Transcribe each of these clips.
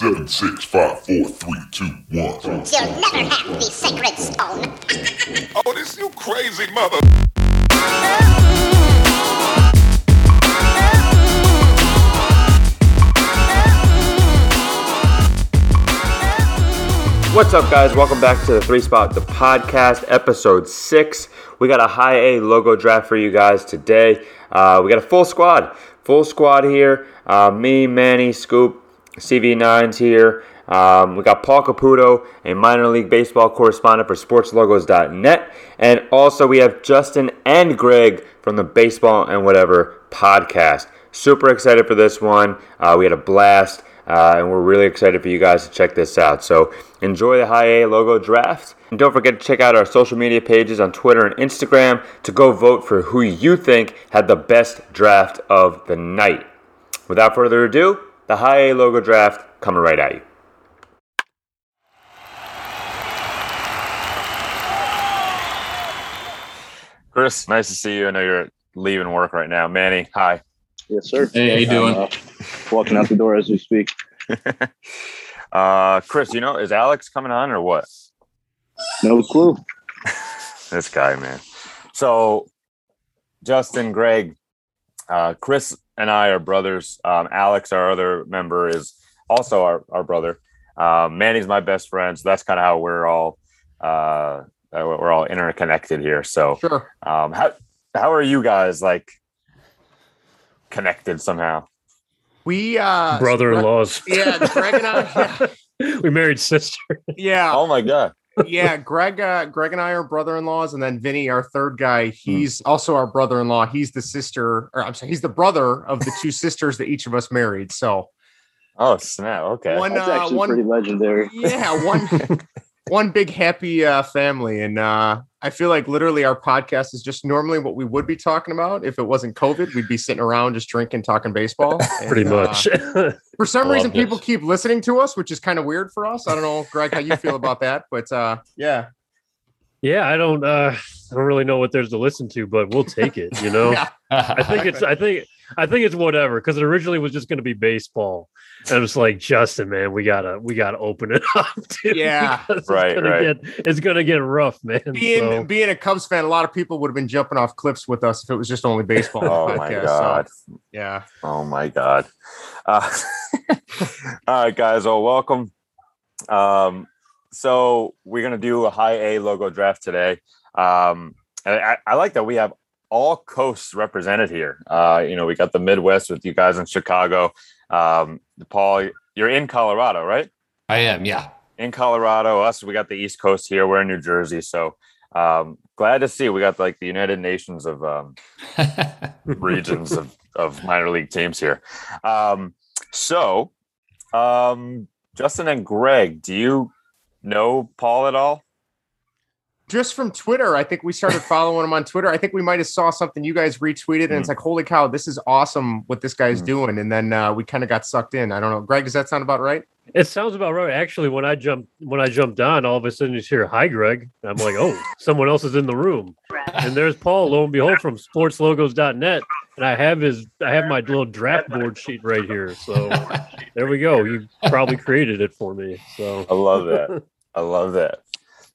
Seven, six, five, four, three, two, one. You'll never have the sacred stone. Oh, this you crazy mother. What's up, guys? Welcome back to the Three Spot, the podcast, episode six. We got a high A logo draft for you guys today. Uh, we got a full squad, full squad here. Uh, me, Manny, Scoop, CV9's here. Um, we got Paul Caputo, a minor league baseball correspondent for SportsLogos.net, and also we have Justin and Greg from the Baseball and Whatever podcast. Super excited for this one. Uh, we had a blast. Uh, and we're really excited for you guys to check this out. So enjoy the High A logo draft. And don't forget to check out our social media pages on Twitter and Instagram to go vote for who you think had the best draft of the night. Without further ado, the High A logo draft coming right at you. Chris, nice to see you. I know you're leaving work right now. Manny, hi. Yes, sir. Hey, how you doing? Uh, walking out the door as we speak. uh, Chris, you know, is Alex coming on or what? No clue. this guy, man. So, Justin, Greg, uh, Chris, and I are brothers. Um, Alex, our other member, is also our, our brother. Um, Manny's my best friend, so that's kind of how we're all uh, we're all interconnected here. So, Sure. um, how how are you guys like connected somehow? We uh brother-in-laws. Yeah, Greg and I. we married sister. Yeah, Oh my god! Yeah. Greg, uh, Greg and I are brother-in-laws, and then Vinny, our third guy, he's also our brother-in-law. He's the sister, or I'm sorry, he's the brother of the two sisters that each of us married. So Oh snap! Okay. one, That's uh, actually one, pretty legendary. yeah, one, one big happy uh, family, and uh, I feel like literally our podcast is just normally what we would be talking about if it wasn't COVID. We'd be sitting around just drinking, talking baseball. Pretty And, uh, much. For some reason, this. people keep listening to us, which is kind of weird for us. I don't know, Greg, how you feel about that, but uh, yeah, yeah, I don't uh I don't really know what there's to listen to, but we'll take it, you know. yeah, I think it's I think I think it's whatever because it originally was just gonna be baseball. And it was like, Justin, man, we gotta we gotta open it up. Dude, Yeah. Right, It's gonna right. get it's gonna get rough, man. being So, being a Cubs fan, a lot of people would have been jumping off cliffs with us if it was just only baseball. Oh podcast, my so, god! yeah, Oh my god! Uh, all right, guys. Well, welcome. Um, so we're gonna do a high A logo draft today. Um, and I, I like that we have all coasts represented here. Uh, you know, we got the Midwest with you guys in Chicago. Um, Paul, you're in Colorado, right? I am, yeah. in Colorado. Us, we got the East Coast here. We're in New Jersey, so um, glad to see we got like the United Nations of um, regions of, of minor league teams here. Um, so, um, Justin and Greg, do you know Paul at all? Just from Twitter, I think we started following him on Twitter. I think we might have saw something you guys retweeted, and it's Hmm. like, holy cow, this is awesome what this guy's Hmm. doing. And then uh, we kind of got sucked in. I don't know, Greg, does that sound about right? it sounds about right. Actually, when I jumped when I jumped on, all of a sudden you hear hi Greg. I'm like, oh, someone else is in the room. And there's Paul, lo and behold, from sportslogos.net. And I have his I have my little draft board sheet right here. So there we go. You probably created it for me. So I love that. I love that.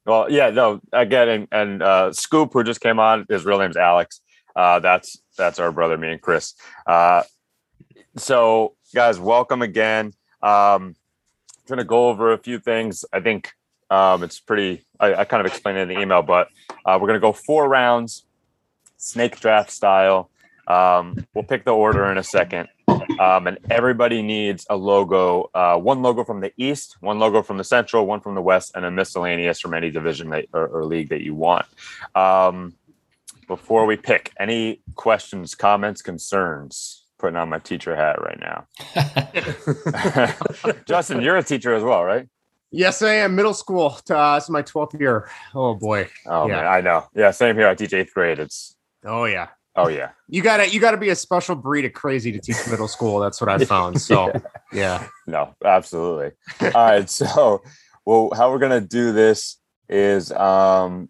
Well, yeah, no, again, and, and uh, Scoop, who just came on, his real name's Alex. Uh, that's that's our brother, me and Chris. Uh, so, guys, welcome again. Um, going to go over a few things. I think um, it's pretty. I, I kind of explained it in the email, but uh, we're going to go four rounds, snake draft style. Um, we'll pick the order in a second. Um, and everybody needs a logo, uh, one logo from the East, one logo from the Central, one from the West, and a miscellaneous from any division that, or, or league that you want. Um, before we pick, any questions, comments, concerns? Putting on my teacher hat right now. Justin, you're a teacher as well, right? Yes, I am. Middle school. Uh, is my 12th year. Oh, boy. Oh Yeah. man, I know. Yeah, same here. I teach eighth grade. It's Oh, yeah. Oh yeah. You gotta you gotta be a special breed of crazy to teach middle school. That's what I found. So yeah. No, absolutely. All right. So, well, how we're gonna do this is um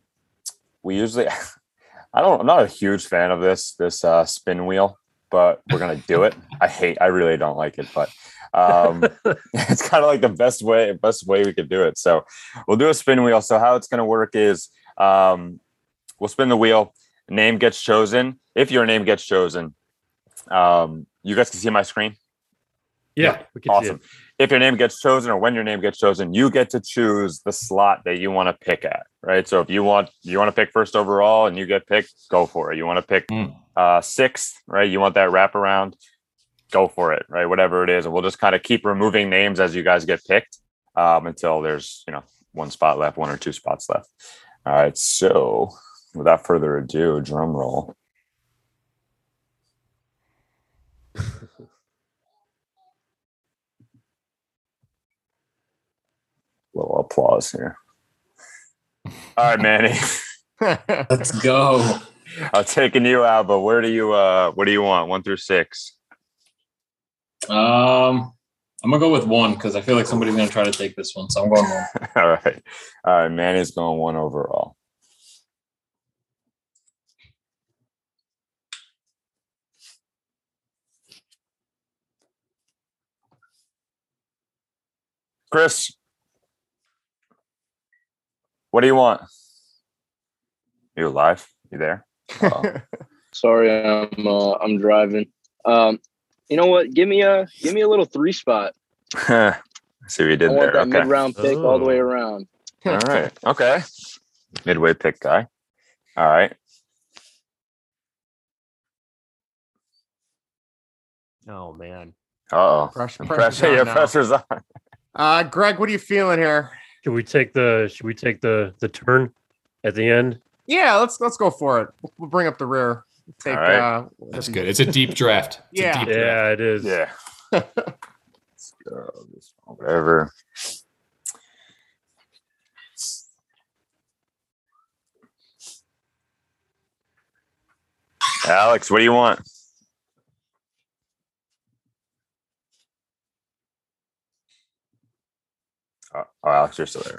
we usually I don't I'm not a huge fan of this this uh spin wheel. but we're gonna do it. I hate. I really don't like it, but um, it's kind of like the best way best way we could do it. So we'll do a spin wheel. So how it's gonna work is um, we'll spin the wheel. Name gets chosen. If your name gets chosen, um, you guys can see my screen. Yeah, we can see Awesome. If your name gets chosen or when your name gets chosen, you get to choose the slot that you want to pick at, right? So if you want you want to pick first overall and you get picked, go for it. You want to pick Hmm. uh sixth, right? You want that wraparound, go for it, right? Whatever it is. And we'll just kind of keep removing names as you guys get picked um, until there's, you know, one spot left, one or two spots left. All right. So without further ado, drum roll. little applause here. All right, Manny. Let's go. I'm taking you out, but where do you uh what do you want? One through six. Um, I'm gonna go with one because I feel like somebody's gonna try to take this one, so I'm going one. All right. All right, Manny's going one overall. Chris, what do you want? You alive? You there? Oh. Sorry, I'm uh, I'm driving. Um, you know what? Give me a give me a little three spot. See what you I did want there. that Okay. mid round pick all the way around. All right. Okay. Midway pick guy. All right. oh man. Uh oh. Pressure, Pressure, pressure's on yeah, now. pressure's on. Uh, Greg, what are you feeling here? Should we take the should we take the the turn at the end? Yeah, let's let's go for it. We'll, we'll bring up the rear. Take All right. uh That's good. It's a deep draft. It's Yeah. A deep draft. Yeah, it is. Yeah. Let's go. This one, Whatever. Alex, what do you want? Oh, oh, Alex, you're still there.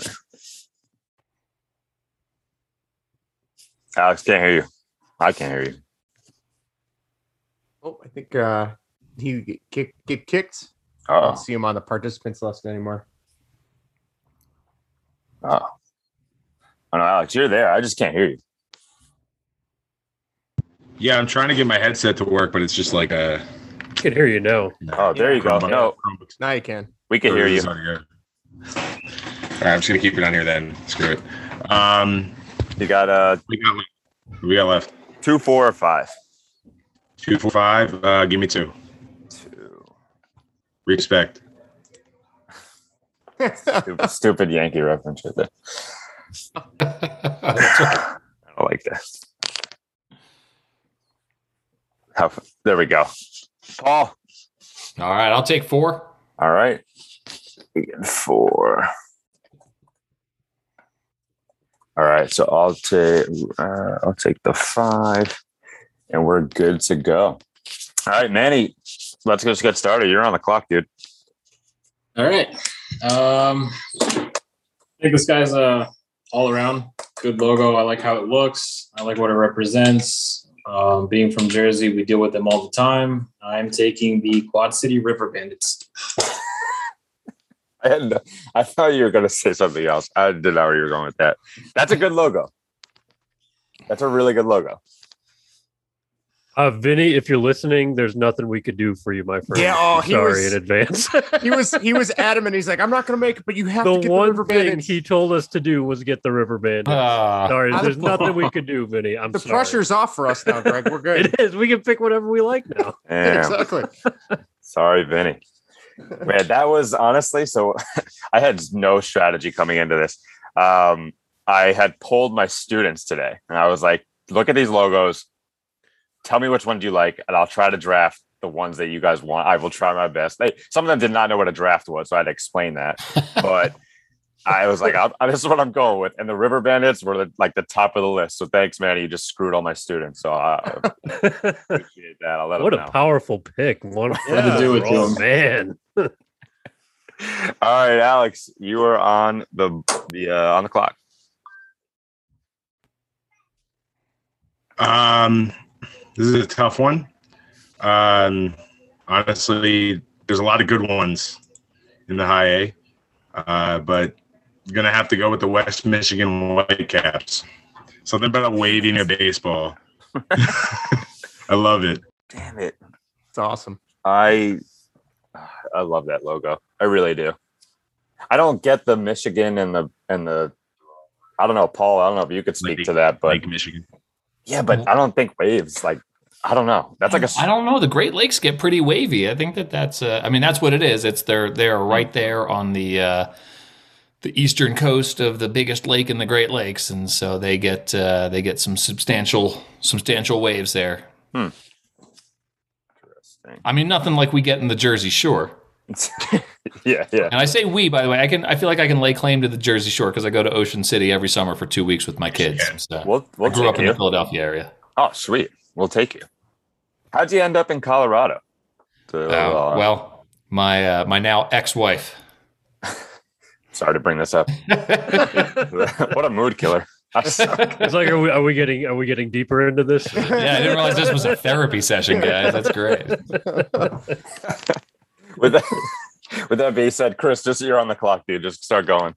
Alex, can't hear you. I can't hear you. Oh, I think uh he get, kick, get kicked. I Oh, don't see him on the participants list anymore. oh. Oh no, Alex, you're there. I just can't hear you. Yeah, I'm trying to get my headset to work, but it's just like a. I can hear you now. Oh, there you go. Chromebook- No, Now you can. we can hear you. Sorry, good. All right, I'm just gonna keep it on here then. Screw it. Um, You got uh we got we got left two, four, or five. two, four, five. Uh, give me two. Two. Respect. Stupid, stupid Yankee reference right there. I don't like that. How, there we go. Paul. All right, I'll take four. All right. Four. All right, so I'll take uh, I'll take the five, and we're good to go. All right, Manny, let's just get started. You're on the clock, dude. All right. Um, I think this guy's a all around good logo. I like how it looks. I like what it represents. Um, being from Jersey, we deal with them all the time. I'm taking the Quad City River Bandits. I had no, I thought you were going to say something else. I didn't know where you were going with that. That's a good logo. That's a really good logo. Uh, Vinny, if you're listening, there's nothing we could do for you, my friend. Yeah, oh, he sorry was- in advance. he was he was adamant. He's like, I'm not gonna make it, but you have to the get one the river thing bandits. he told us to do was get the river band. Uh, sorry, How there's nothing we could do, Vinny. I'm the sorry. pressure's off for us now, Greg. We're good. It is. We can pick whatever we like now. Damn. exactly. Sorry, Vinny. Man, that was honestly so. I had no strategy coming into this. Um, I had pulled my students today, and I was like, "Look at these logos. Tell me which one do you like, and I'll try to draft the ones that you guys want. I will try my best." They, some of them did not know what a draft was, so I had to explain that. But I was like, i "This is what I'm going with." And the River Bandits were the, like the top of the list. So thanks, man. You just screwed all my students. So I appreciate that. I'll let what a know. powerful pick. One Had to do it to oh, him. man. All right, Alex, you are on the the uh, on the clock. um, this is a tough one. Um, honestly, there's a lot of good ones in the high A, uh, but gonna have to go with the West Michigan Whitecaps. Something about waving a baseball. I love it. Damn it. It's awesome. I I love that logo. I really do. I don't get the Michigan and the and the I don't know, Paul. I don't know if you could speak Lake- to that, but Lake Michigan. yeah, but I don't think waves like I don't know. That's like a I don't know. The Great Lakes get pretty wavy. I think that that's. Uh, I mean, that's what it is. It's they're they're right there on the uh, the eastern coast of the biggest lake in the Great Lakes, and so they get uh, they get some substantial substantial waves there. Hmm. interesting. I mean, nothing like we get in the Jersey Shore. yeah, yeah. And I say we, by the way, I can I feel like I can lay claim to the Jersey Shore because I go to Ocean City every summer for two weeks with my kids. So We'll we'll I grew up in you. the Philadelphia area. Oh, sweet. We'll take you. How'd you end up in Colorado? To, Uh, uh, well, my uh, my now ex-wife. sorry to bring this up. what a mood killer. I suck. It's like, are we, are we getting are we getting deeper into this? Yeah, I didn't realize this was a therapy session, guys. That's great. with that, with that being said, Chris, just you're on the clock, dude. Just start going.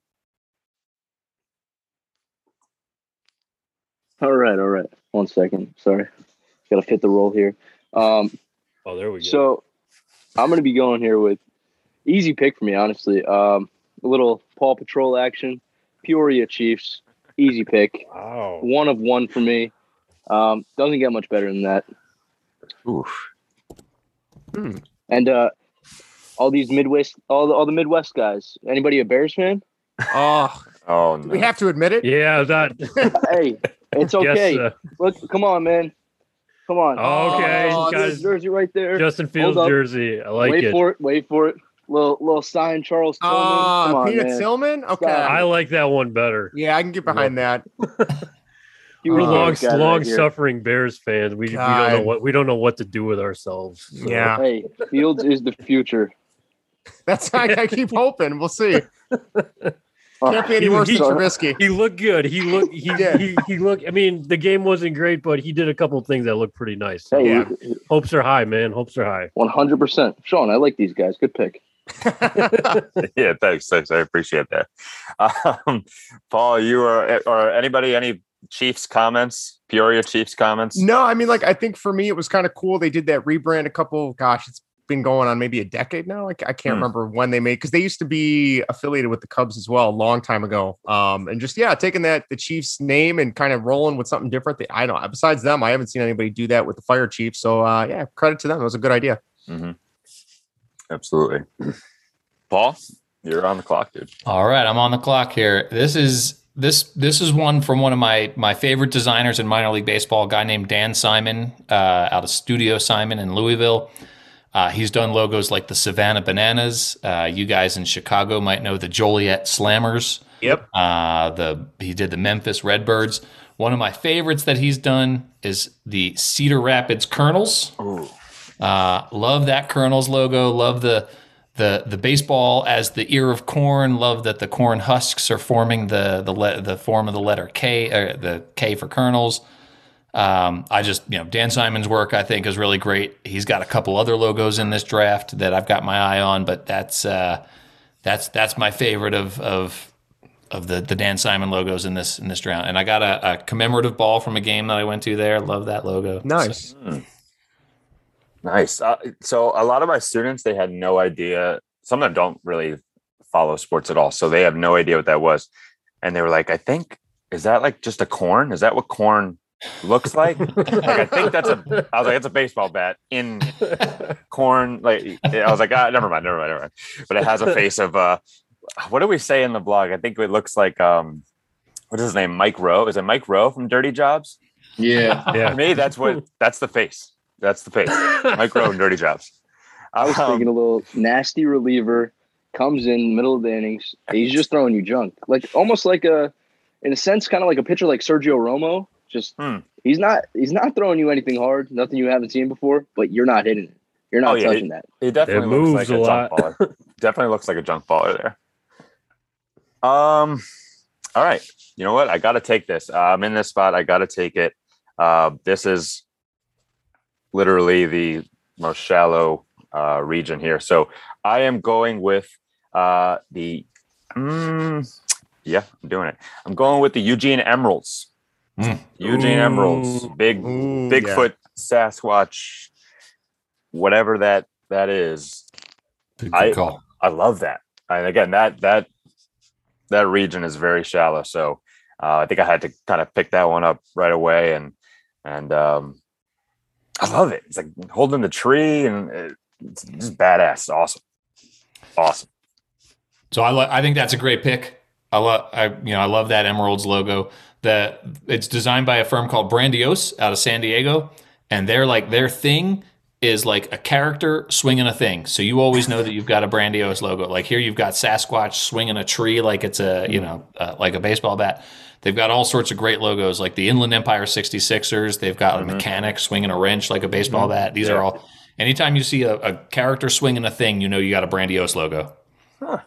All right, all right. One second. Sorry. Got to fit the role here. Um, Oh, there we go. so I'm going to be going here with easy pick for me, honestly. Um, a little Paw Patrol action, Peoria Chiefs, easy pick. wow. One of one for me. Um, doesn't get much better than that. Oof. And uh, all these Midwest, all the all the Midwest guys. Anybody a Bears fan? Oh, Oh no. we have to admit it. Yeah, that. hey, it's okay. Yes, uh, Look, come on, man. Come on. Okay, Oh, guys. jersey right there. Justin Fields jersey. I like wait it. Wait for it. Wait for it. Little little sign, Charles Tillman. Come Ah, on, Peanut man. Tillman. Okay. Stop. I like that one better. yeah, I can get behind that. He We're was Uh, long, right long suffering Bears fans. We, we don't know what we don't know what to do with ourselves. So- Yeah, Hey, Fields is the future. that's I, I keep hoping. We'll see. Can't be any He- worse than he- Trubisky. He looked good. He looked. He, Yeah. he he looked. I mean, the game wasn't great, but he did a couple things that looked pretty nice. So Hey, Yeah. hopes are high, man. Hopes are high. one hundred percent. Sean, I like these guys. Good pick. yeah, thanks, thanks. I appreciate that. Um, Paul, you or or anybody, any Chiefs comments? Peoria Chiefs comments? No, I mean, like, I think for me, it was kind of cool. They did that rebrand a couple, gosh, it's been going on maybe a decade now. I, I can't Hmm. remember when they made, because they used to be affiliated with the Cubs as well a long time ago. Um, and just, yeah, taking that, the Chiefs name and kind of rolling with something different. I don't, besides them, I haven't seen anybody do that with the Fire Chiefs. So, uh, yeah, credit to them. It was a good idea. Mhm. Absolutely. Paul, you're on the clock, dude. All right, I'm on the clock here. This is this this is one from one of my my favorite designers in minor league baseball, a guy named Dan Simon, uh, out of Studio Simon in Louisville. Uh, he's done logos like the Savannah Bananas. Uh, you guys in Chicago might know the Joliet Slammers. Yep. Uh, the he did the Memphis Redbirds. One of my favorites that he's done is the Cedar Rapids Kernels. Uh, love that Kernels logo. Love the the the baseball as the ear of corn. Love that the corn husks are forming the the le- the form of the letter K, or the K for Kernels. Um, I just you know Dan Simon's work I think is really great. He's got a couple other logos in this draft that I've got my eye on, but that's uh, that's that's my favorite of of of the the Dan Simon logos in this in this draft. And I got a, a commemorative ball from a game that I went to there. Love that logo. Nice. Nice. Uh, so a lot of my students, they had no idea. Some of them don't really follow sports at all, so they have no idea what that was. And they were like, "I think is that like just a corn? Is that what corn looks like?" like I think that's a. I was like, "It's a baseball bat in corn." Like I was like, "Ah, never mind, never mind, never mind." But it has a face of uh, what do we say in the blog? I think it looks like um, what is his name? Mike Rowe. Is it Mike Rowe from Dirty Jobs? Yeah. Yeah. To me, that's what that's the face. That's the face. Mike Rowe and Dirty Jobs. I was Um, thinking a little nasty reliever comes in middle of the innings. He's just throwing you junk, like almost like a, in a sense, kind of like a pitcher like Sergio Romo. Just Hmm. he's not he's not throwing you anything hard, nothing you haven't seen before, but you're not hitting it. You're not Oh, yeah, touching that. He definitely It looks moves like a, a junk lot. baller. definitely looks like a junk baller there. Um, all right. You know what? I got to take this. Uh, I'm in this spot. I got to take it. Uh, this is literally the most shallow uh, region here. So I am going with uh, the. Mm, yeah, I'm doing it. I'm going with the Eugene Emeralds. Mm. Eugene Emeralds, big Ooh, yeah. Bigfoot, Sasquatch, whatever that that is. I- call. I love that. And again, that that that region is very shallow. So uh, I think I had to kind of pick that one up right away, and and um, I love it. It's like holding the tree, and it- it's just badass. It's awesome, awesome. So I, lo- I think that's a great pick. I love, I you know, I love that Emeralds logo. That it's designed by a firm called Brandiose out of San Diego, and they're like their thing is like a character swinging a thing. So you always know that you've got a Brandiose logo. Like here, you've got Sasquatch swinging a tree like it's a you know uh, like a baseball bat. They've got all sorts of great logos, like the Inland Empire 66ers. They've got a mechanic swinging a wrench like a baseball bat. These are all. Anytime you see a, a character swinging a thing, you know you got a Brandiose logo. Huh.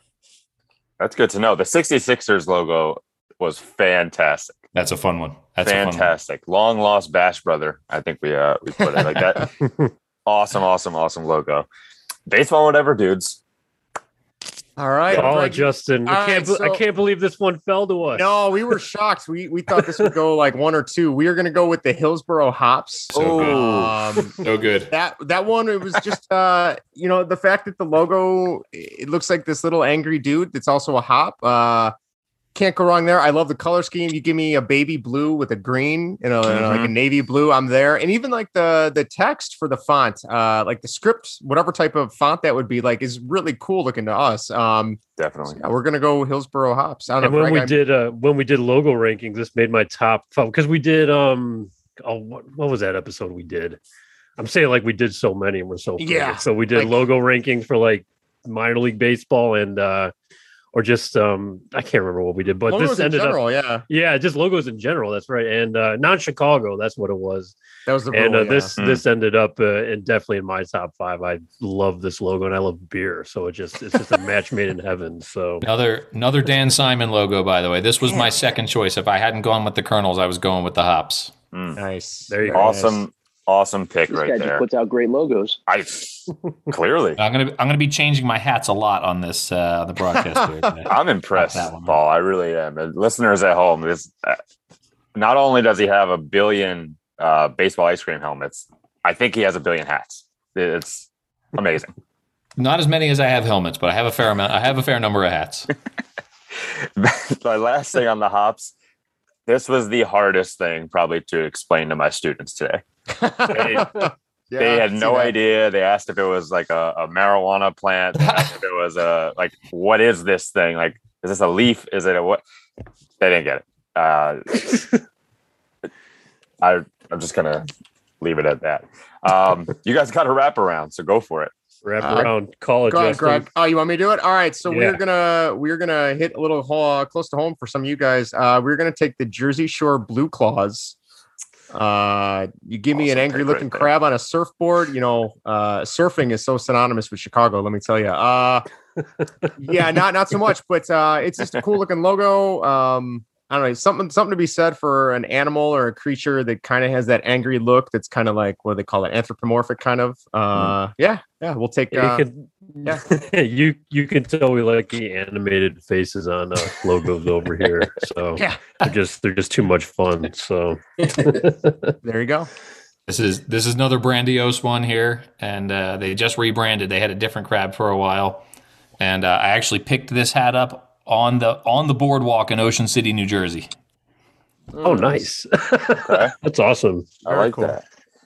That's good to know. The 66ers logo was fantastic. That's a fun one. That's a fun one. fantastic. Long lost Bash brother. I think we uh we put it like that. awesome, awesome, awesome logo. Baseball, whatever, dudes. All right. Oh, Greg, Justin, I can't. right, be- I can't believe this one fell to us. No, we were shocked. We we thought this would go like one or two. We are going to go with the Hillsboro hops. So good. Um, So good. that that one it was just uh you know the fact that the logo it looks like this little angry dude that's also a hop uh can't go wrong there i love the color scheme you give me a baby blue with a green you know and, like a navy blue i'm there and even like the the text for the font uh like the script whatever type of font that would be like is really cool looking to us um Definitely. yeah, we're gonna go hillsboro hops i don't And know when Greg, we I'm- did uh when we did logo rankings, this made my top because we did um oh what, what was that episode we did? I'm saying like we did so many and we're so Yeah, focused. So we did like- logo rankings for like minor league baseball and uh or just um I can't remember what we did, but logos this in ended up yeah yeah, just logos in general. That's right, and uh non-Chicago. That's what it was. that was the and rule, uh, yeah. this Mm. this ended up uh, in definitely in my top five. I love this logo and I love beer, so it just it's just a match made in heaven. So Another another Dan Simon logo, by the way. This was my second choice. If I hadn't gone with the Kernels, I was going with the Hops. Mm. nice There you Very go. nice. Awesome, awesome pick This right guy there. just puts out great logos. I clearly. I'm gonna I'm gonna be changing my hats a lot on this uh, on the broadcast here. I'm impressed, that one. Paul. I really am. And listeners at home, this uh, not only does he have a billion uh, baseball ice cream helmets, I think he has a billion hats. It's amazing. Not as many as I have helmets, but I have a fair amount. I have a fair number of hats. My last thing on the hops. This was the hardest thing probably to explain to my students today. Yeah, they had no that. idea. They asked if it was like a, a marijuana plant. They if it was a like, what is this thing? Like, is this a leaf? Is it a what? They didn't get it. Uh, I I'm just gonna leave it at that. Um, you guys got a wrap around, so go for it. Wrap Uh, around, call it Go Justin. Greg. Oh, you want me to do it? All right. So Yeah. we're gonna we're gonna hit a little ho- close to home for some of you guys. Uh, we're gonna take the Jersey Shore Blue Claws. Uh, you give me an angry pick right looking there. crab on a surfboard. You know, uh, surfing is so synonymous with Chicago. Let me tell you. Uh, yeah, not not so much, but uh, it's just a cool looking logo. Um, I don't know, something something to be said for an animal or a creature that kind of has that angry look. That's kind of like what do they call it, anthropomorphic kind of. Uh, yeah, yeah, we'll take. Yeah, Uh, you can, yeah. you you can tell we like the animated faces on uh, logos over here. So Yeah. they're just they're just too much fun. So there you go. This is this is another Brandiose one here, and uh, they just rebranded. They had a different crab for a while, and uh, I actually picked this hat up on the on the boardwalk in Ocean City, New Jersey. oh, nice. Okay. That's awesome. I Very like cool. that.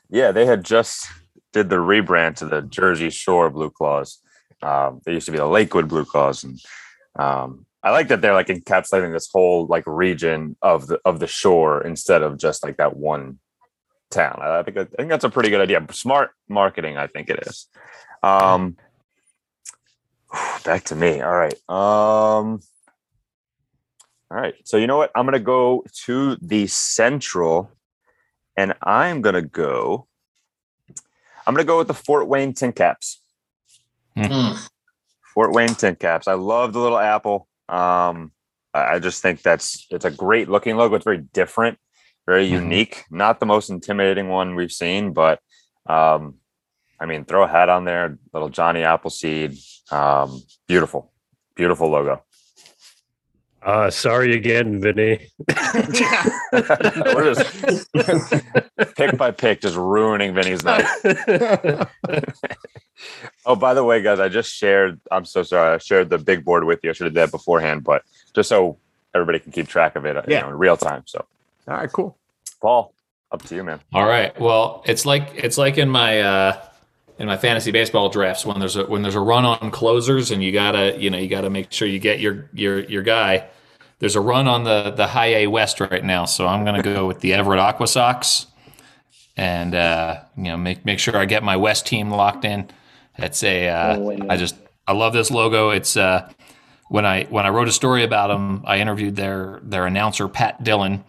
Yeah, they had just did the rebrand to the Jersey Shore Blue Claws. Um, they used to be the Lakewood Blue Claws, and um, I like that they're like encapsulating this whole like region of the of the shore instead of just like that one town. I, I think I think that's a pretty good idea. Smart marketing, I think it is. Um, back to me. All right. Um, all right. So you know what? I'm gonna go to the central and I'm gonna go. I'm gonna go with the Fort Wayne Tin Caps. Fort Wayne Tin Caps. I love the little apple. Um, I I just think that's it's a great looking logo. It's very different, very Mhm. unique. Not the most intimidating one we've seen, but um, I mean, throw a hat on there, little Johnny Appleseed. Um, beautiful, beautiful logo. Uh, sorry again, Vinny. We're just pick by pick, just ruining Vinny's night. oh, by the way, guys, I just shared. I'm so sorry. I shared the big board with you. I should have done that beforehand, but just so everybody can keep track of it, uh, you Yeah. know, in real time. So, All right, cool. Paul, up to you, man. All right. Well, it's like it's like in my uh, in my fantasy baseball drafts when there's a when there's a run on closers and you gotta you know you gotta make sure you get your your your guy. There's a run on the the high A West right now, so I'm gonna go with the Everett Aqua Sox, and uh, you know make make sure I get my West team locked in. It's a uh, Oh. I just I love this logo. It's uh, when I when I wrote a story about them, I interviewed their their announcer Pat Dillon,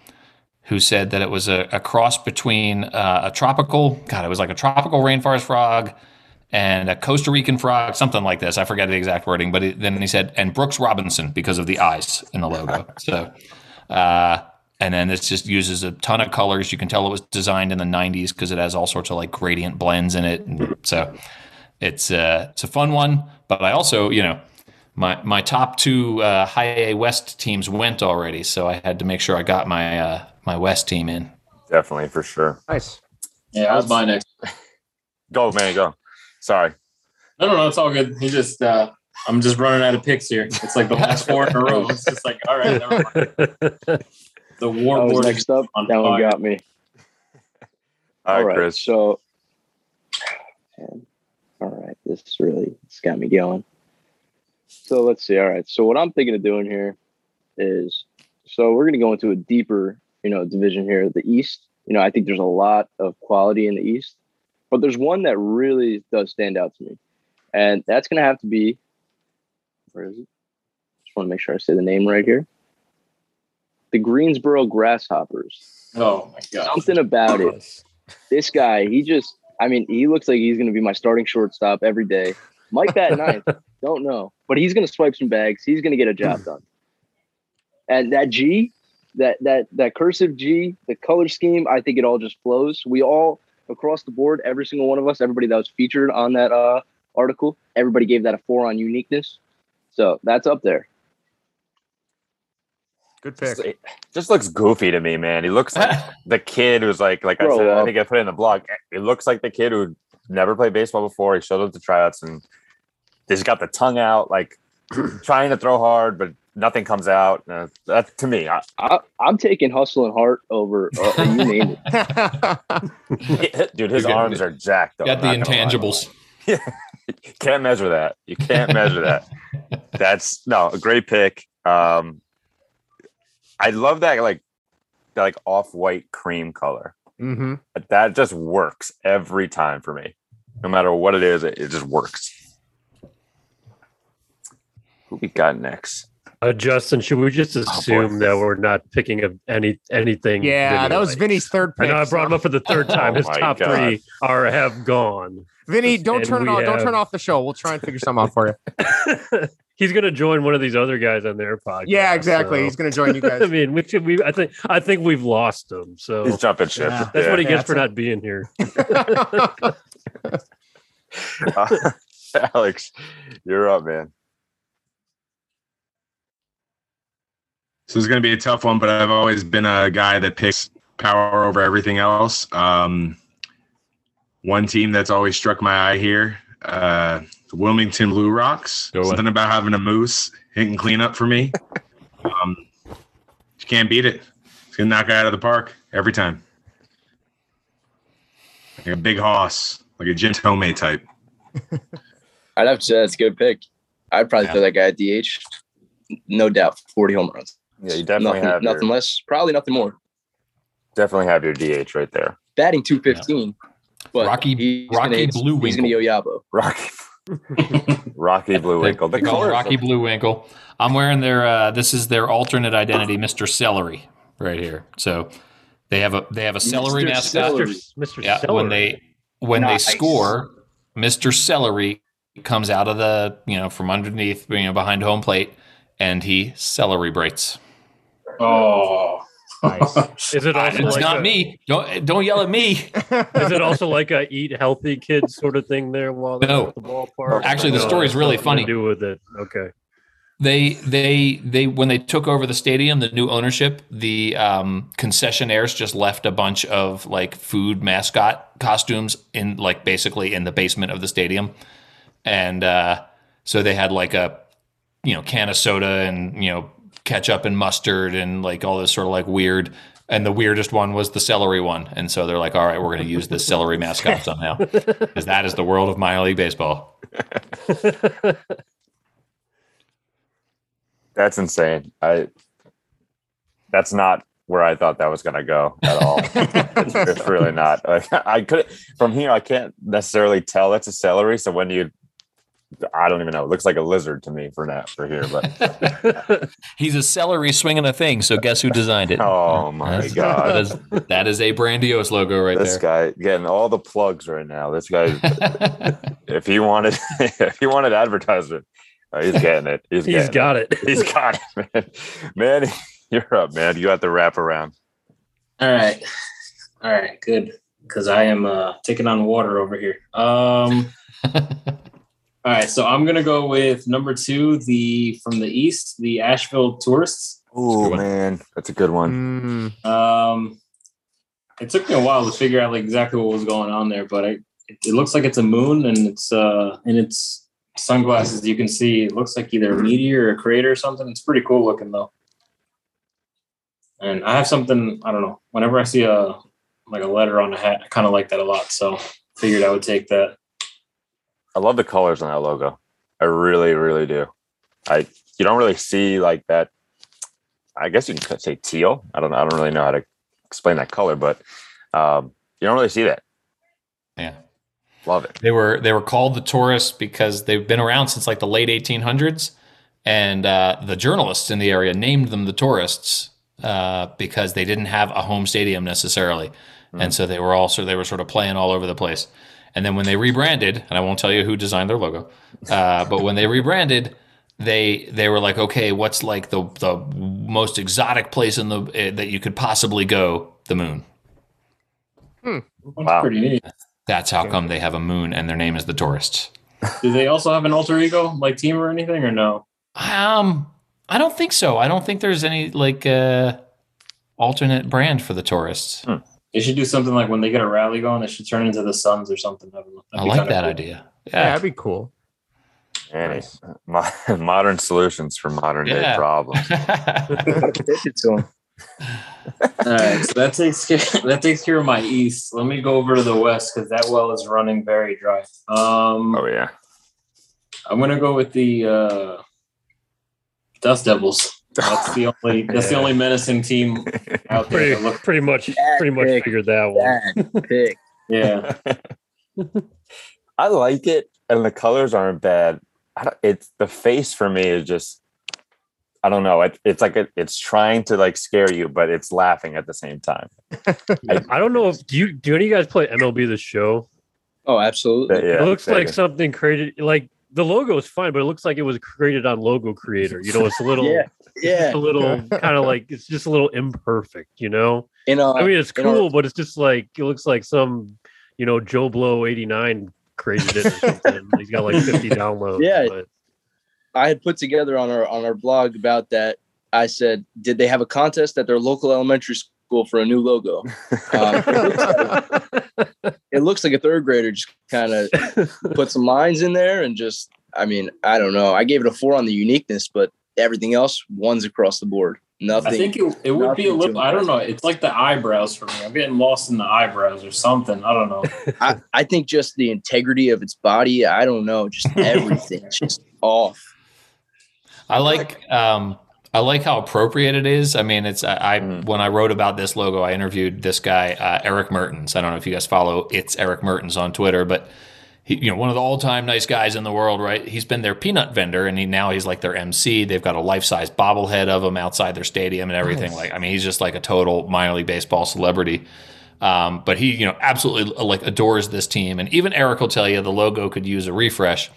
who said that it was a, a cross between uh, a tropical God, it was like a tropical rainforest frog and a Costa Rican frog, something like this. I forget the exact wording, but it, then he said and Brooks Robinson because of the eyes in the logo. so. Uh, and then this just uses a ton of colors. You can tell it was designed in the '90s because it has all sorts of like gradient blends in it. And so it's uh, it's a fun one. But I also, you know, my my top two uh, high A West teams went already, so I had to make sure I got my uh, my West team in. Definitely for sure. Nice. Yeah, that was my next. Go, man, go. Sorry. No, no, no, it's all good. He just, uh, I'm just running out of picks here. It's like the last four in a row. It's just like, all right. The That was warboard next up. on That one got me. All right, Chris. So, man, all right, this really it's got me going. So let's see. All right. So what I'm thinking of doing here is, so we're going to go into a deeper, you know, division here, the East. You know, I think there's a lot of quality in the East, but there's one that really does stand out to me, and that's going to have to be. Where is it? Just want to make sure I say the name right here. The Greensboro Grasshoppers Oh my god. something about it. This guy, he just, I mean, he looks like he's going to be my starting shortstop every day. Mike bat ninth, don't know, but he's going to swipe some bags. He's going to get a job done. And that G, that that that cursive G, the color scheme, I think it all just flows. We all across the board, every single one of us, everybody that was featured on that uh, article, everybody gave that a four on uniqueness. So that's up there. Good pick. Just, just looks goofy to me, man. He looks like the kid who's like, like I Grow said, I think I put it in the blog. It looks like the kid who never played baseball before. He showed up to tryouts and he's got the tongue out, like trying to throw hard, but nothing comes out. Uh, that to me, I, I, I'm taking hustle and heart over uh, you name it. dude, his arms the- are jacked. Though, Got the I'm not intangibles. can't measure that. You can't measure that. That's no a great pick. Um, I love that like that like off white cream color. hmm That just works every time for me. No matter what it is, it, it just works. Who we got next? Uh, Justin, should we just boy. assume that we're not picking of any anything? Yeah, Vinny that was likes? Vinny's third I know I brought him up for the third time. Oh His my top God. three are have gone. Vinny, don't And turn it we off. Don't turn off the show. We'll try and figure something out for you. He's gonna join one of these other guys on their podcast. Yeah, exactly. so- He's going to join you guys. I mean, we should. We I think I think we've lost him. So He's jumping ship. Yeah. that's what he Yeah, gets for it's a- not being here. Uh, Alex, you're up, man. So it's going to be a tough one, but I've always been a guy that picks power over everything else. Um, one team that's always struck my eye here, uh, the Wilmington Blue Rocks. Go on. Something about having a moose hitting cleanup for me. Um, you can't beat it. It's going to knock it out of the park every time. Like a big hoss, like a Jim Thome type. I'd have to say that's a good pick. I'd probably Yeah. throw that guy at DH. No doubt, 40 home runs. Yeah, you definitely Nothing, have nothing your, less. Probably nothing more. definitely have your DH right there. Batting 215. But Rocky- he's Rocky gonna, Blue He's going to Winkle. yo yabo. Rocky, Rocky Blue Winkle. The they call Rocky of- Blue Winkle. I'm wearing their. Uh, this is their alternate identity, Mister Celery, right here. So they have a they have a celery Mr. mascot. Celery. Mr. Yeah, Celery. when they when Nice. they score, Mister Celery comes out of the you know from underneath you know behind home plate, and he celebrates. Oh, Nice. Is it also it's like not a, me. Don't don't yell at me. Is it also like a eat healthy kids sort of thing there while they're No. at the ballpark? Actually, the No, story is really nothing to funny. Do with it? Okay. They they they when they took over the stadium, the new ownership, the um, concessionaires just left a bunch of like food mascot costumes in like basically in the basement of the stadium, and uh, so they had like a you know can of soda and you know ketchup and mustard and like all this sort of like weird. And the weirdest one was the celery one, and so they're like, "All right, we're going to use this celery mascot somehow, because that is the world of minor league baseball." That's insane. I. That's not where I thought that was going to go at all. it's, it's really not. Like, I could from here. I can't necessarily tell it's a celery. So when you, I don't even know. It looks like a lizard to me for now for here. But He's a celery swinging a thing. So guess who designed it? oh my That's- god, That is, that is a Brandiose logo right this there. This guy getting all the plugs right now. This guy, if he wanted, if he wanted advertisement, uh, he's getting it. He's, He's getting got it. He's got it, man. Man, you're up, man. You got the wrap around. All right. All right, good. Because I am uh, taking on water over here. Um, all right, so I'm gonna go with number two, the from the east, the Asheville Tourists. Oh man, that's a good one. Mm, Um, it took me a while to figure out like exactly what was going on there, but I, it, it looks like it's a moon, and it's uh, in its sunglasses. You can see it looks like either a meteor or a crater or something. It's pretty cool looking though. And I have something I don't know. Whenever I see a like a letter on a hat, I kind of like that a lot. So figured I would take that. I love the colors on that logo. I really, really do. I you don't really see like that. I guess you can say teal. I don't. I don't really know how to explain that color, but um, you don't really see that. Yeah. Love it. They were they were called the tourists because they've been around since like the late 1800s, and uh, the journalists in the area named them the tourists uh, because they didn't have a home stadium necessarily, and so they were also they were sort of playing all over the place. And then when they rebranded, and I won't tell you who designed their logo, uh, but when they rebranded, they they were like, okay, what's like the the most exotic place in the uh, that you could possibly go? The moon. That's Wow. pretty neat. That's how come they have a moon, and their name is the tourists. Do they also have an alter ego like team or anything or no? Um, I don't think so. I don't think there's any like uh alternate brand for the tourists. They should do something like when they get a rally going, they should turn into the Suns or something. I. I That'd be like that cool. idea. yeah, Yeah. that'd be cool. And mo- modern solutions for modern day problems. Pitch it to him. All right, so that takes care, that takes care of my east. Let me go over to the west because that well is running very dry. Um, Oh yeah. I'm gonna go with the uh, Dust Devils. That's the only that's the only menacing team out there. Pretty, look- pretty much, pretty much pick. figured that one. Bad pick. yeah, I like it, and the colors aren't bad. I don't, it's the face for me is just. I don't know. It, it's like it, it's trying to like scare you, but it's laughing at the same time. I don't know if do you do any of you guys play MLB the show? Oh, absolutely. Yeah, it looks like Sega. something created like the logo is fine, but it looks like it was created on Logo Creator. You know, it's a little Yeah, Yeah. a little kind of like it's just a little imperfect, you know? In uh, I mean it's in our- cool, but it's just like it looks like some, you know, Joe Blow 89 created it or something. He's got like 50 downloads. Yeah. but- I had put together on our on our blog about that. I said, did they have a contest at their local elementary school for a new logo? Um, it, looks like, it looks like a third grader just kind of put some lines in there and just. I mean, I don't know. I gave it a four on the uniqueness, but everything else ones across the board. Nothing. I think it, it would be a little. I don't know. It's like the eyebrows for me. I'm getting lost in the eyebrows or something. I don't know. I, I think just the integrity of its body. I don't know. Just everything. just off. I like um I like how appropriate it is. I mean, it's I, I when I wrote about this logo, I interviewed this guy uh, Eric Mertens. I don't know if you guys follow it's Eric Mertens on Twitter, but he, you know, one of the all-time nice guys in the world, right? He's been their peanut vendor, and he now he's like their MC. They've got a life-size bobblehead of him outside their stadium and everything. Like, I mean, he's just like a total minor league baseball celebrity. Um, but he, you know, absolutely like adores this team, and even Eric will tell you the logo could use a refresh.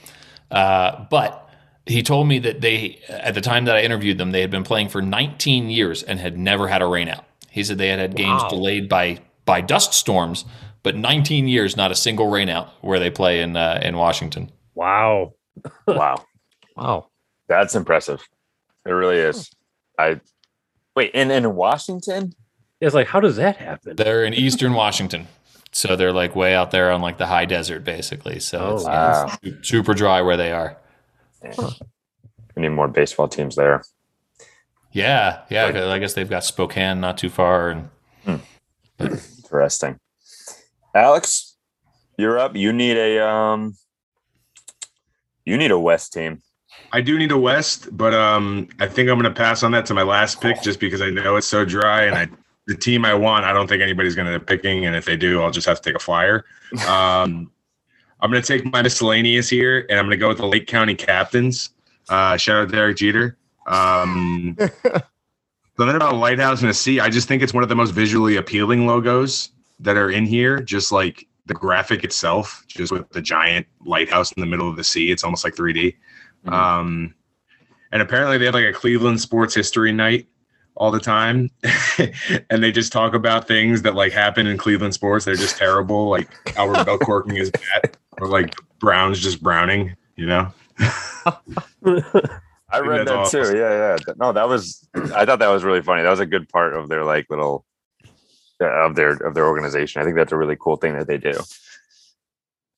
Uh, but he told me that they, at the time that I interviewed them, they had been playing for 19 years and had never had a rainout. He said they had had games Wow. delayed by by dust storms, but 19 years, not a single rainout where they play in uh, in Washington. Wow. Wow. Wow. That's impressive. It really is. I wait, in in Washington? It's like, how does that happen? They're in Eastern Washington, so they're like way out there on like the high desert, basically. So Oh, it's, wow. it's super dry where they are. We need more baseball teams there. Yeah, yeah. 'cause I guess they've got Spokane not too far, and Interesting. Alex, you're up. You need a um you need a West team. I do need a West, but um, I think I'm going to pass on that to my last pick just because I know it's so dry and I the team I want. I don't think anybody's going to be picking, and if they do, I'll just have to take a flyer. Um, I'm going to take my miscellaneous here, and I'm going to go with the Lake County Captains. Uh, shout out to Derek Jeter. Um, something about a lighthouse and a sea. I just think it's one of the most visually appealing logos that are in here. Just like the graphic itself, just with the giant lighthouse in the middle of the sea. It's almost like 3D. Mhm. Um, and apparently they have like a Cleveland sports history night all the time, and they just talk about things that like happen in Cleveland sports. They're just terrible, like Albert Belle corking his bat, or like Browns just browning. You know, I read that that's too. Yeah, yeah. No, that was I thought that was really funny. That was a good part of their like little uh, of their of their organization. I think that's a really cool thing that they do.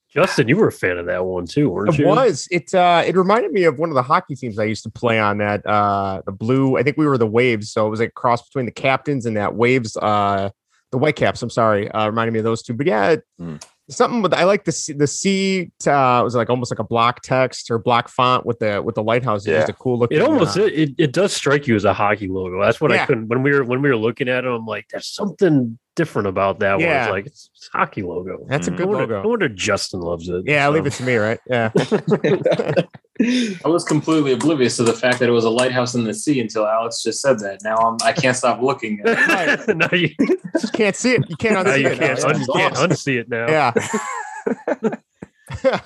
Justin, you were a fan of that one too, weren't It you? was. It uh it reminded me of one of the hockey teams I used to play on that uh the blue, I think we were the Waves, so it was like a cross between the captains and that Waves uh the Whitecaps, I'm sorry, uh reminded me of those two. But yeah, it- Hmm. Something with I like the C, the C uh it was like almost like a block text or block font with the with the lighthouse. It's a cool looking It almost uh, it, it does strike you as a hockey logo. That's what I couldn't when we were when we were looking at it. I'm like, there's something different about that one. It's like it's, it's hockey logo. that's a Mhm. good no, wonder, no logo. wonder Justin loves it. Yeah, I'll leave it to me, right? Yeah. I was completely oblivious to the fact that it was a lighthouse in the sea until Alex just said that. Now I'm, I can't stop looking at it. now you, Just can't see it. You can't now unsee you it. can't, Yeah. un, can't unsee it now. Yeah.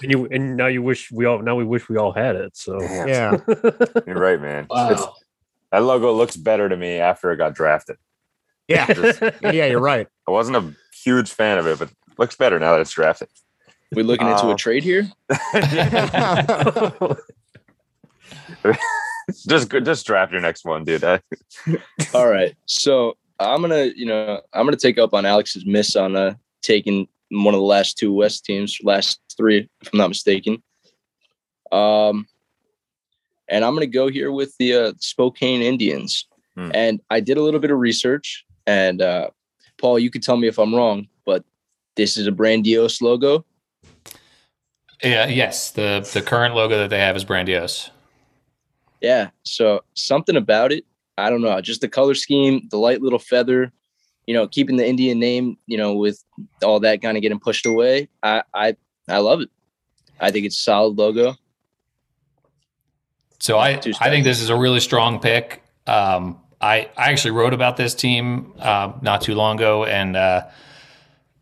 And you and now you wish we all now we wish we all had it. So Damn. Yeah. You're right, man. It's- Wow. that logo looks better to me after it got drafted. Yeah. Yeah, you're right. I wasn't a huge fan of it, but it looks better now that it's drafted. We looking into Uh, a trade here? just just draft your next one, dude. All right. So I'm gonna, you know, I'm gonna take up on Alex's miss on uh taking one of the last two West teams, last three, if I'm not mistaken. Um, and I'm gonna go here with the uh, Spokane Indians. Hmm. And I did a little bit of research, and uh, Paul, you can tell me if I'm wrong, but this is a Brandiose logo. Yeah, yes. The the current logo that they have is Brandiose. Yeah. So something about it, I don't know, just the color scheme, the light little feather, you know, keeping the Indian name, you know, with all that kind of getting pushed away. I I I love it. I think it's a solid logo. So I, I think this is a really strong pick. Um, I, I actually wrote about this team uh, not too long ago, and uh,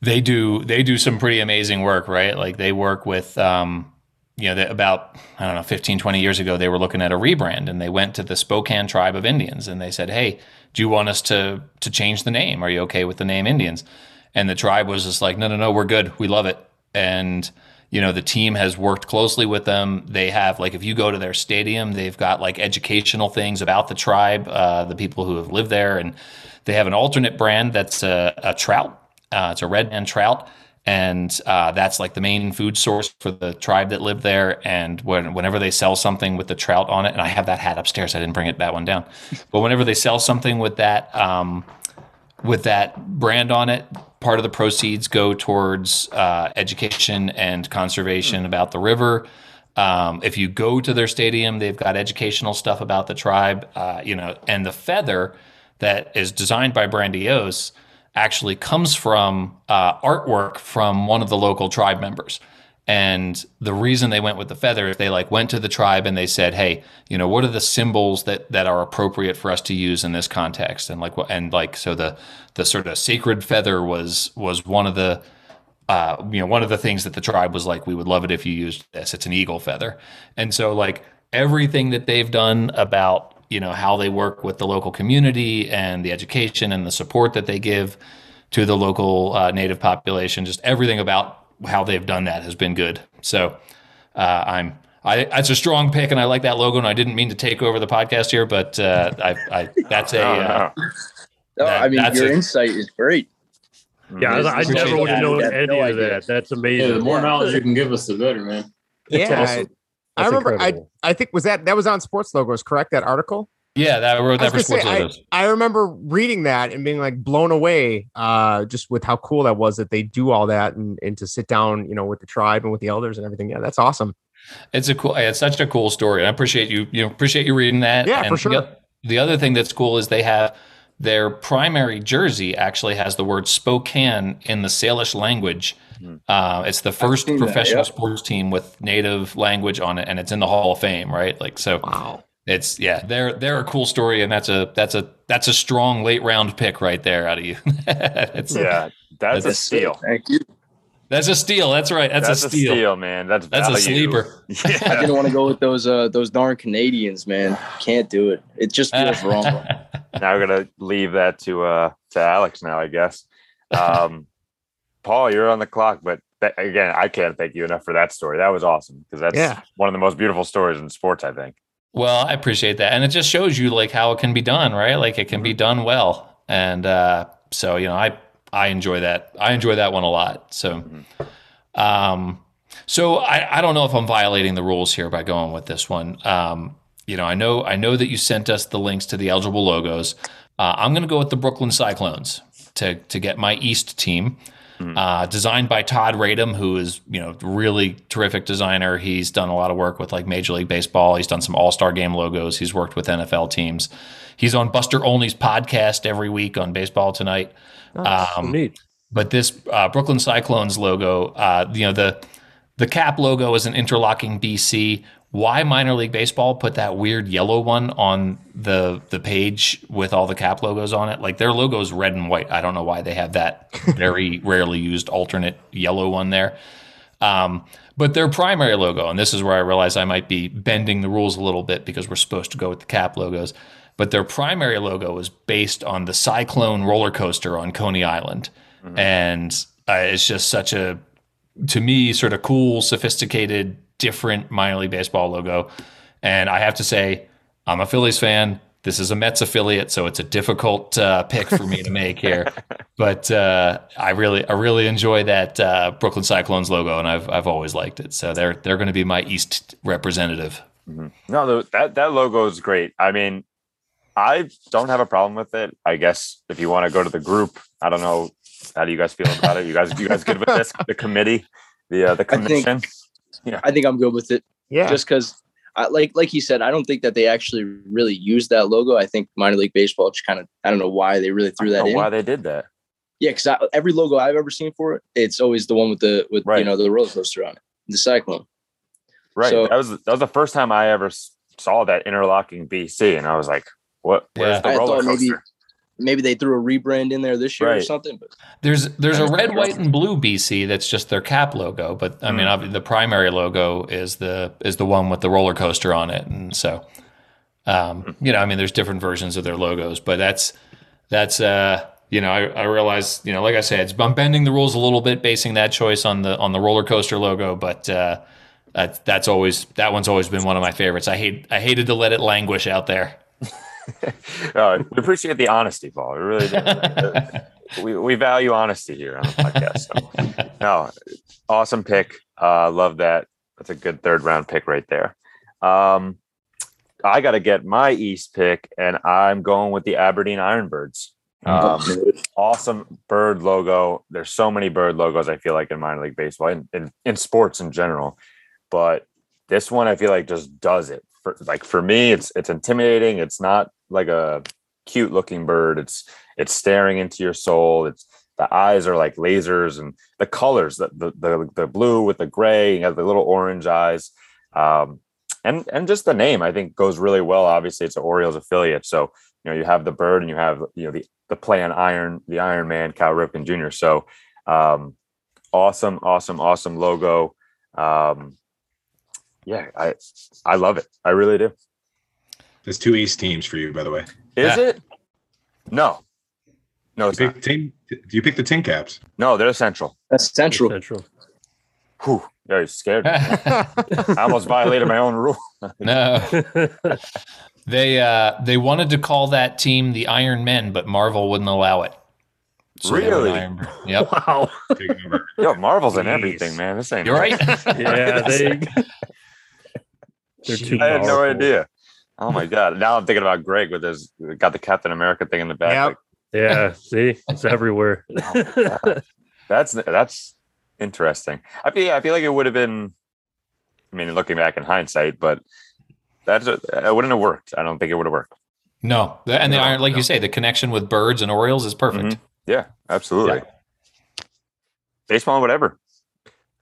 they do they do some pretty amazing work, right? Like they work with, um, you know, about I don't know, 15, 20 years ago, they were looking at a rebrand, and they went to the Spokane tribe of Indians, and they said, "Hey, do you want us to to change the name? Are you okay with the name Indians?" And the tribe was just like, "No, no, no, we're good. We love it." And you know the team has worked closely with them. They have like if you go to their stadium they've got like educational things about the tribe uh, the people who have lived there and they have an alternate brand that's a, a trout. Uh, it's a redband trout and uh, that's like the main food source for the tribe that lived there and when, whenever they sell something with the trout on it and i have that hat upstairs i didn't bring it that one down. But whenever they sell something with that um, with that brand on it, part of the proceeds go towards uh, education and conservation about the river. Um, if you go to their stadium, they've got educational stuff about the tribe, uh, you know, and the feather that is designed by Brandiose actually comes from uh, artwork from one of the local tribe members. And the reason they went with the feather is they like went to the tribe and they said, "Hey, you know, what are the symbols that that are appropriate for us to use in this context?" And like, and like, so the the sort of sacred feather was was one of the uh, you know, one of the things that the tribe was like, we would love it if you used this. It's an eagle feather. And so, like, everything that they've done about you know how they work with the local community and the education and the support that they give to the local uh, native population. Just everything about how they've done that has been good. So uh, I'm I it's a strong pick, and I like that logo. And I didn't mean to take over the podcast here, but uh, I, I that's a uh, No, That- I mean that's your a- insight is great. Yeah, I, I never would have known any no of idea. that. That's Yeah, amazing. the more knowledge you can give us, the better, man. Yeah, awesome. I That's remember. I. I think was that that was on Sports Logos, correct? That article. Yeah that I wrote I for was sports say. I, I remember reading that and being like blown away, uh, just with how cool that was that they do all that and, and to sit down, you know, with the tribe and with the elders and everything. Yeah, that's awesome. It's a cool. It's such a cool story. and I appreciate you. You know, appreciate you reading that. Yeah, and for sure. The, the other thing that's cool is they have their primary jersey actually has the word Spokane in the Salish language. Uh, it's the first seen that, professional sports team with native language on it, and it's in the Hall of Fame, right? Like so. Wow. It's yeah, they're they're a cool story, and that's a that's a that's a strong late round pick right there out of you. it's, Yeah, that's a That's steal. Thank you. That's a steal. That's right. That's, That's a steal. man. That's That's a value. sleeper. I didn't want to go with those uh those darn Canadians, man. Can't do it. It just feels wrong. now we're gonna leave that to uh to Alex now, I guess. Um, Paul, you're on the clock, but that, again, I can't thank you enough for that story. That was awesome because that's Yeah. one of the most beautiful stories in sports. I think. Well, I appreciate that, and it just shows you like how it can be done, right? Like it can be done well, and uh, so you know, I I enjoy that. I enjoy that one a lot. So, um, so I I don't know if I'm violating the rules here by going with this one. Um, you know, I know I know that you sent us the links to the eligible logos. Uh, I'm going to go with the Brooklyn Cyclones to to get my East team. Uh, designed by Todd Radom, who is you know really terrific designer. He's done a lot of work with like Major League Baseball. He's done some All Star Game logos. He's worked with NFL teams. He's on Buster Olney's podcast every week on Baseball Tonight. Um, Neat. but this uh, Brooklyn Cyclones logo, uh, you know the the cap logo is an interlocking BC. Why minor league baseball put that weird yellow one on the the page with all the cap logos on it? Like their logo is red and white. I don't know why they have that very rarely used alternate yellow one there. Um, but their primary logo, and this is where I realize I might be bending the rules a little bit because we're supposed to go with the cap logos. But their primary logo is based on the Cyclone roller coaster on Coney Island, and uh, it's just such a, to me, sort of cool, sophisticated, different minor league baseball logo. And I have to say, I'm a Phillies fan. This is a Mets affiliate, so it's a difficult uh, pick for me to make here. But uh, I really, I really enjoy that uh, Brooklyn Cyclones logo, and I've, I've always liked it. So they're, they're going to be my East representative. No, the, that that logo is great. I mean, I don't have a problem with it. I guess if you want to go to the group, I don't know. How do you guys feel about it? You guys, you guys good with this? The committee, the uh, the I think- commission. I think I'm good with it. Yeah. Just because I like like he said, I don't think that they actually really used that logo. I think minor league baseball just kind of I don't know why they really I threw don't that know in. why they did that. Yeah, because every logo I've ever seen for it, it's always the one with the with you know the roller coaster on it, the cyclone. Right. So- that was that was the first time I ever saw that interlocking BC, and I was like, "What? Where's Yeah. the roller thought maybe coaster?" Maybe they threw a rebrand in there this year or something. But There's there's a red, white, and blue BC that's just their cap logo, but I mean, Mm. obvi- the primary logo is the is the one with the roller coaster on it, and so, um, you know, I mean, there's different versions of their logos, but that's that's uh, you know, I, I realize, you know, like I said, it's, I'm bending the rules a little bit, basing that choice on the on the roller coaster logo, but uh, that's that's always that one's always been one of my favorites. I hate I hated to let it languish out there. Uh, we appreciate the honesty, Paul. We really do. we we value honesty here on the podcast. So. No, awesome pick. Uh, love that. That's a good third round pick right there. Um, I got to get my East pick, and I'm going with the Aberdeen Ironbirds. Um, awesome bird logo. There's so many bird logos. I feel like in minor league baseball and in, in sports in general, but this one I feel like just does it. For, like for me, it's it's intimidating. It's not like a cute looking bird. It's it's staring into your soul. It's the eyes are like lasers and the colors, the the the, the blue with the gray, have the little orange eyes. Um, and and just the name I think goes really well. Obviously, it's an Orioles affiliate, so you know you have the bird and you have you know the the play on Iron, the Iron Man, Cal Ripken Jr. So um, awesome, awesome, awesome logo. Um, yeah, I I love it. I really do. There's two East teams for you, by the way. Is Yeah. it? No. No, You it's not. pick tin, do you pick the tin caps? No, they're central. That's central. Central. Whew, yeah, you scared me. I almost violated my own rule. no, they uh, they wanted to call that team the Iron Men, but Marvel wouldn't allow it. they were Really? Iron- Yep. Wow. Taking over. Yo, Marvel's in everything, man. This ain't You're right. Yeah, they. They're too I had no idea. Oh my god! Now I'm thinking about Greg with his got the Captain America thing in the back. Yep. Like, Yeah, see, it's everywhere. that's that's interesting. I feel I feel like it would have been. I mean, looking back in hindsight, but that's it wouldn't have worked. I don't think it would have worked. No, and the No, Iron, like no. you say, the connection with birds and Orioles is perfect. Mhm. Yeah, absolutely. Baseball, whatever.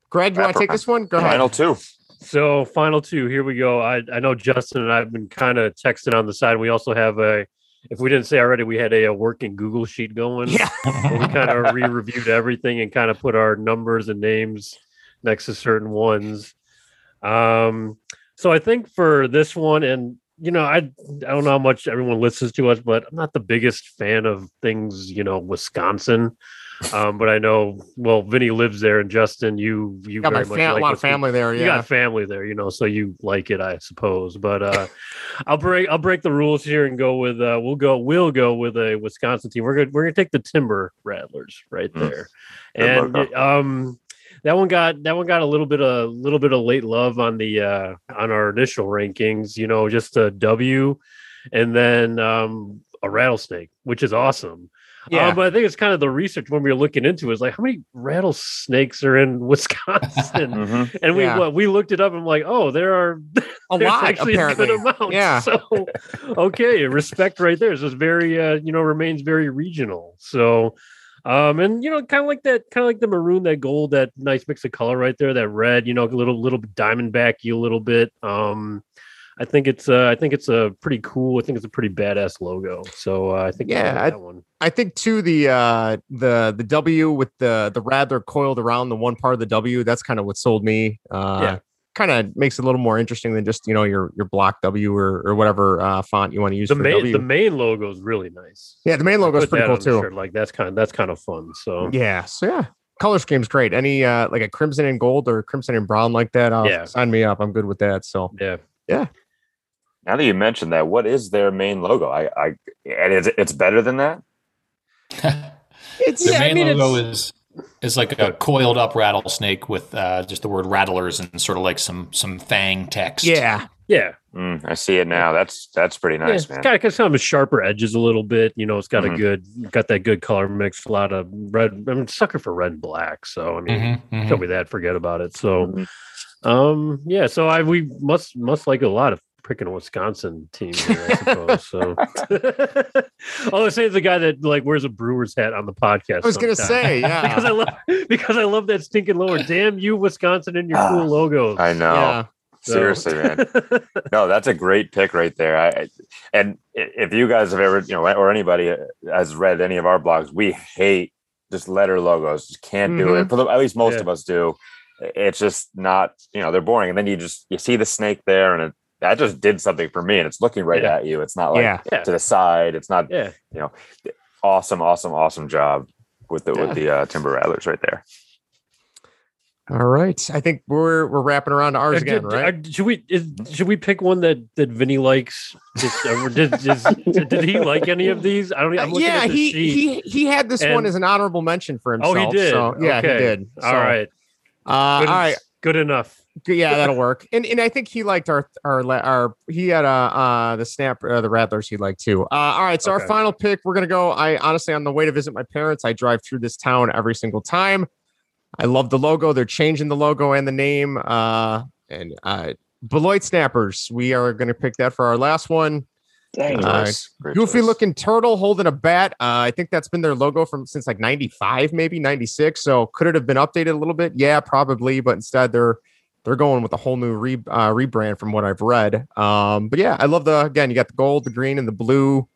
Greg, you want to take this one? Go ahead. Final two. So final two, here we go. I I know Justin and I've been kind of texting on the side. We also have a, if we didn't say already, we had a, a working Google sheet going. Yeah. we kind of re-reviewed everything and kind of put our numbers and names next to certain ones. Um, so I think for this one, and you know, I I don't know how much everyone listens to us, but I'm not the biggest fan of things, you know, Wisconsin. Um, but I know, well, Vinny lives there, and Justin, you you Got my very much fam- a like lot of Wisconsin. family there. Yeah, You Yeah. got family there, you know, so you like it, I suppose. But uh I'll break I'll break the rules here and go with uh we'll go we'll go with a Wisconsin team. We're gonna we're gonna take the Timber Rattlers right Mm. there. Good And um that one got that one got a little bit of little bit of late love on the uh on our initial rankings, you know, just a W and then um a rattlesnake, which is awesome. Yeah. Um, but I think it's kind of the research when we were looking into it, is like how many rattlesnakes are in Wisconsin? Mhm. And we Yeah. what, we looked it up. and I'm like, oh, there are a lot, actually apparently. a good amount. Yeah. So okay, respect right there. So it's very uh, you know, remains very regional. So um, and you know, kind of like that, kind of like the maroon, that gold, that nice mix of color right there, that red, you know, a little little diamondbacky a little bit. Um, I think it's uh, I think it's a pretty cool. I think it's a pretty badass logo. So uh, I think Yeah, I- that one. I think too the uh the the W with the the Rattler coiled around the one part of the W. That's kind of what sold me. Uh, Yeah. Kind of makes it a little more interesting than just you know your your block W or, or whatever uh, font you want to use The for main W. the main logo is really nice. yeah, the main logo is pretty cool too. Like that's kind of that's kind of fun. So Yeah, so yeah, color scheme's great. Any uh like a crimson and gold or crimson and brown like that, uh, Yeah. sign me up. I'm good with that. So yeah, yeah. Now that you mentioned that, what is their main logo? I, I, and it's, it's better than that. it's The Yeah, I main mean, logo it's- is is like a coiled up rattlesnake with uh, just the word rattlers and sort of like some some fang text. yeah, Yeah. Mm, I see it now. That's that's pretty yeah, nice, it's man. got, got some sharper edges a little bit. You know, it's got Mhm. a good, got that good color mix. A lot of red. I'm a sucker for red and black. So I mean, Mhm, mhm. tell me that, forget about it. So, Mhm. um, yeah. So I we must must like a lot of picking a Wisconsin team here, I suppose. so, all I say is the guy that like wears a Brewers hat on the podcast. I was gonna sometimes. say because I love because I love that stinking lower. Damn you, Wisconsin, and your Ah, cool logo. I know. yeah. So- Seriously, man. No, that's a great pick right there. I, and if you guys have ever, you know, or anybody has read any of our blogs, we hate just letter logos. Just can't do it. For the, at least most Yeah. of us do. It's just not, you know, they're boring. And then you just you see the snake there, and it, that just did something for me. And it's looking right Yeah. at you. It's not like Yeah. Yeah. to the side. It's not yeah. You know, awesome, awesome, awesome job with the Yeah. with the uh, timber rattlers right there. All right, I think we're we're wrapping around to ours Uh, again, did- right? uh, should we is, should we pick one that that Vinny likes? Just, uh, did, is- did, did he like any of these? I don't. I'm looking yeah, at the he, sheet. he he had this one as an honorable mention for himself. oh, he did. So, yeah, okay. he did. All So, right. Uh, Good, all right. Good enough. Yeah, that'll work. And and I think he liked our our la- our he had uh uh the snap uh, the rattlers he liked too. Uh all right, so our final pick we're going to go I honestly on the way to visit my parents, I drive through this town every single time. I love the logo. They're changing the logo and the name uh and uh Beloit Snappers. We are going to pick that for our last one. Dang. Uh, Great Goofy choice. looking turtle holding a bat. Uh, I think that's been their logo from since like 95, maybe 96. So could it have been updated a little bit? Yeah, probably. But instead they're they're going with a whole new re, uh, rebrand from what I've read. Um, but yeah, I love the again, you got the gold, the green, and the blue.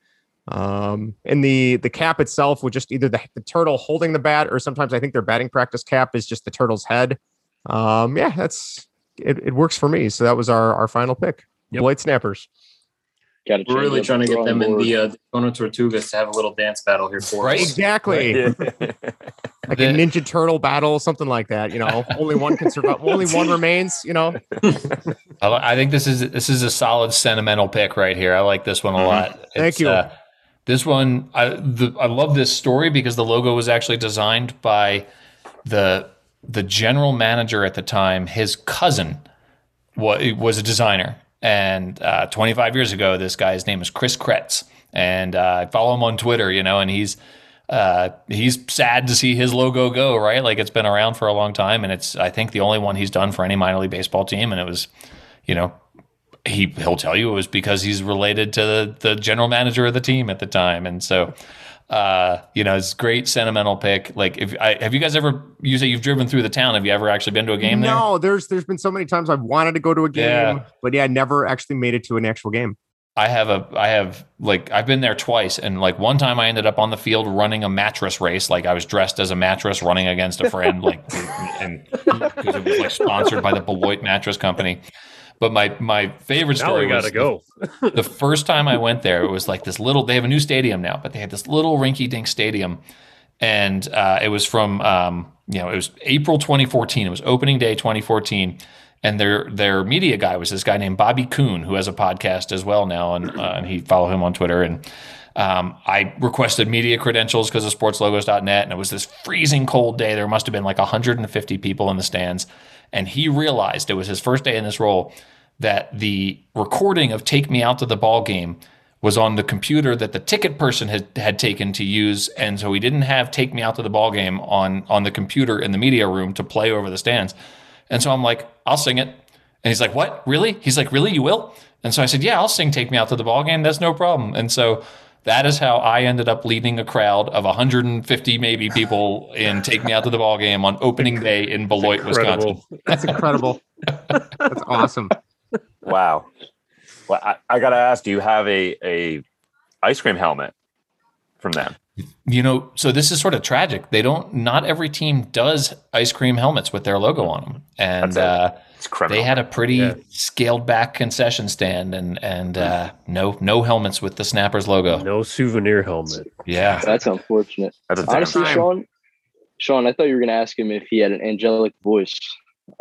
Um, and the the cap itself with just either the, the turtle holding the bat, or sometimes I think their batting practice cap is just the turtle's head. Um, yeah, that's it, it works for me. So that was our our final pick. Yep. Beloit Snappers. Got to We're really trying to get them in the uh, Daytona Tortugas to have a little dance battle here for Right. us. Exactly. Like a Ninja Turtle battle, something like that. You know, only one can survive. Only one remains. You know. I, think this is this is a solid sentimental pick right here. I like this one a lot. Mm-hmm. Thank It's, you. Uh, this one, I the, I love this story because the logo was actually designed by the the general manager at the time. His cousin was, was a designer, and uh, 25 years ago, this guy's name is Chris Kretz, and uh, I follow him on Twitter. You know, and he's uh, he's sad to see his logo go, right? Like it's been around for a long time, and it's I think the only one he's done for any minor league baseball team, and it was, you know, he he'll tell you it was because he's related to the, the general manager of the team at the time, and so. Uh, you know, it's great sentimental pick. Like, if I have you guys ever you say you've driven through the town? Have you ever actually been to a game there? no, there's there's been so many times I've wanted to go to a game, Yeah. but yeah, I never actually made it to an actual game. I have a I have like I've been there twice and like one time I ended up on the field running a mattress race like I was dressed as a mattress running against a friend like and because it was like sponsored by the Beloit mattress company. But my my favorite Now story we gotta go. the first time I went there, it was like this little. They have a new stadium now, but they had this little rinky-dink stadium, and uh, it was from um, you know it was April 2014. It was opening day 2014, and their their media guy was this guy named Bobby Kuhn, who has a podcast as well now, and uh, and he follow him on Twitter and. Um, I requested media credentials because of sportslogos.net, and it was this freezing cold day. There must have been like 150 people in the stands. And he realized it was his first day in this role that the recording of Take Me Out to the Ball Game was on the computer that the ticket person had, had taken to use. And so he didn't have Take Me Out to the Ball Game on, on the computer in the media room to play over the stands. And so I'm like, I'll sing it. And he's like, What? Really? He's like, Really? You will? And so I said, Yeah, I'll sing Take Me Out to the Ball Game. That's no problem. And so that is how I ended up leading a crowd of 150 maybe people in Take Me Out to the Ball Game on opening day in Beloit, Wisconsin. That's incredible. That's awesome. Wow. Well, I, I gotta ask, do you have a a ice cream helmet from them? You know, so this is sort of tragic. They don't. Not every team does ice cream helmets with their logo on them, and That's uh, It's criminal. They had a pretty Yeah. scaled back concession stand, and and uh, no no helmets with the Snappers logo. No souvenir helmet. Yeah, That's unfortunate. That's Honestly, shame. Sean, Sean, I thought you were going to ask him if he had an angelic voice.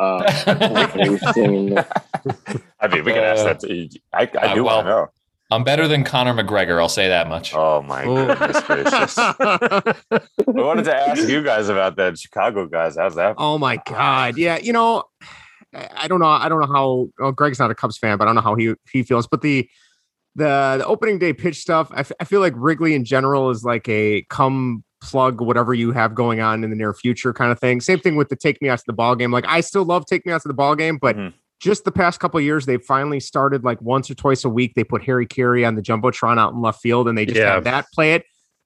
Uh, when he was singing. I mean, we can ask that. To, I, I uh, do well- know. I'm better than Conor McGregor. I'll say that much. Oh my Oh. goodness gracious! I wanted to ask you guys about that Chicago guys. How's that? Oh my god. Yeah, you know, I don't know. I don't know how. Well, Greg's not a Cubs fan, but I don't know how he he feels. But the the, the opening day pitch stuff, I, f- I feel like Wrigley in general is like a come plug whatever you have going on in the near future kind of thing. Same thing with the take me out to the ball game. Like I still love take me out to the ball game, but Mhm. just the past couple of years, they've finally started like once or twice a week. They put Harry Caray on the jumbotron out in left field, and they just Yeah. have that play it.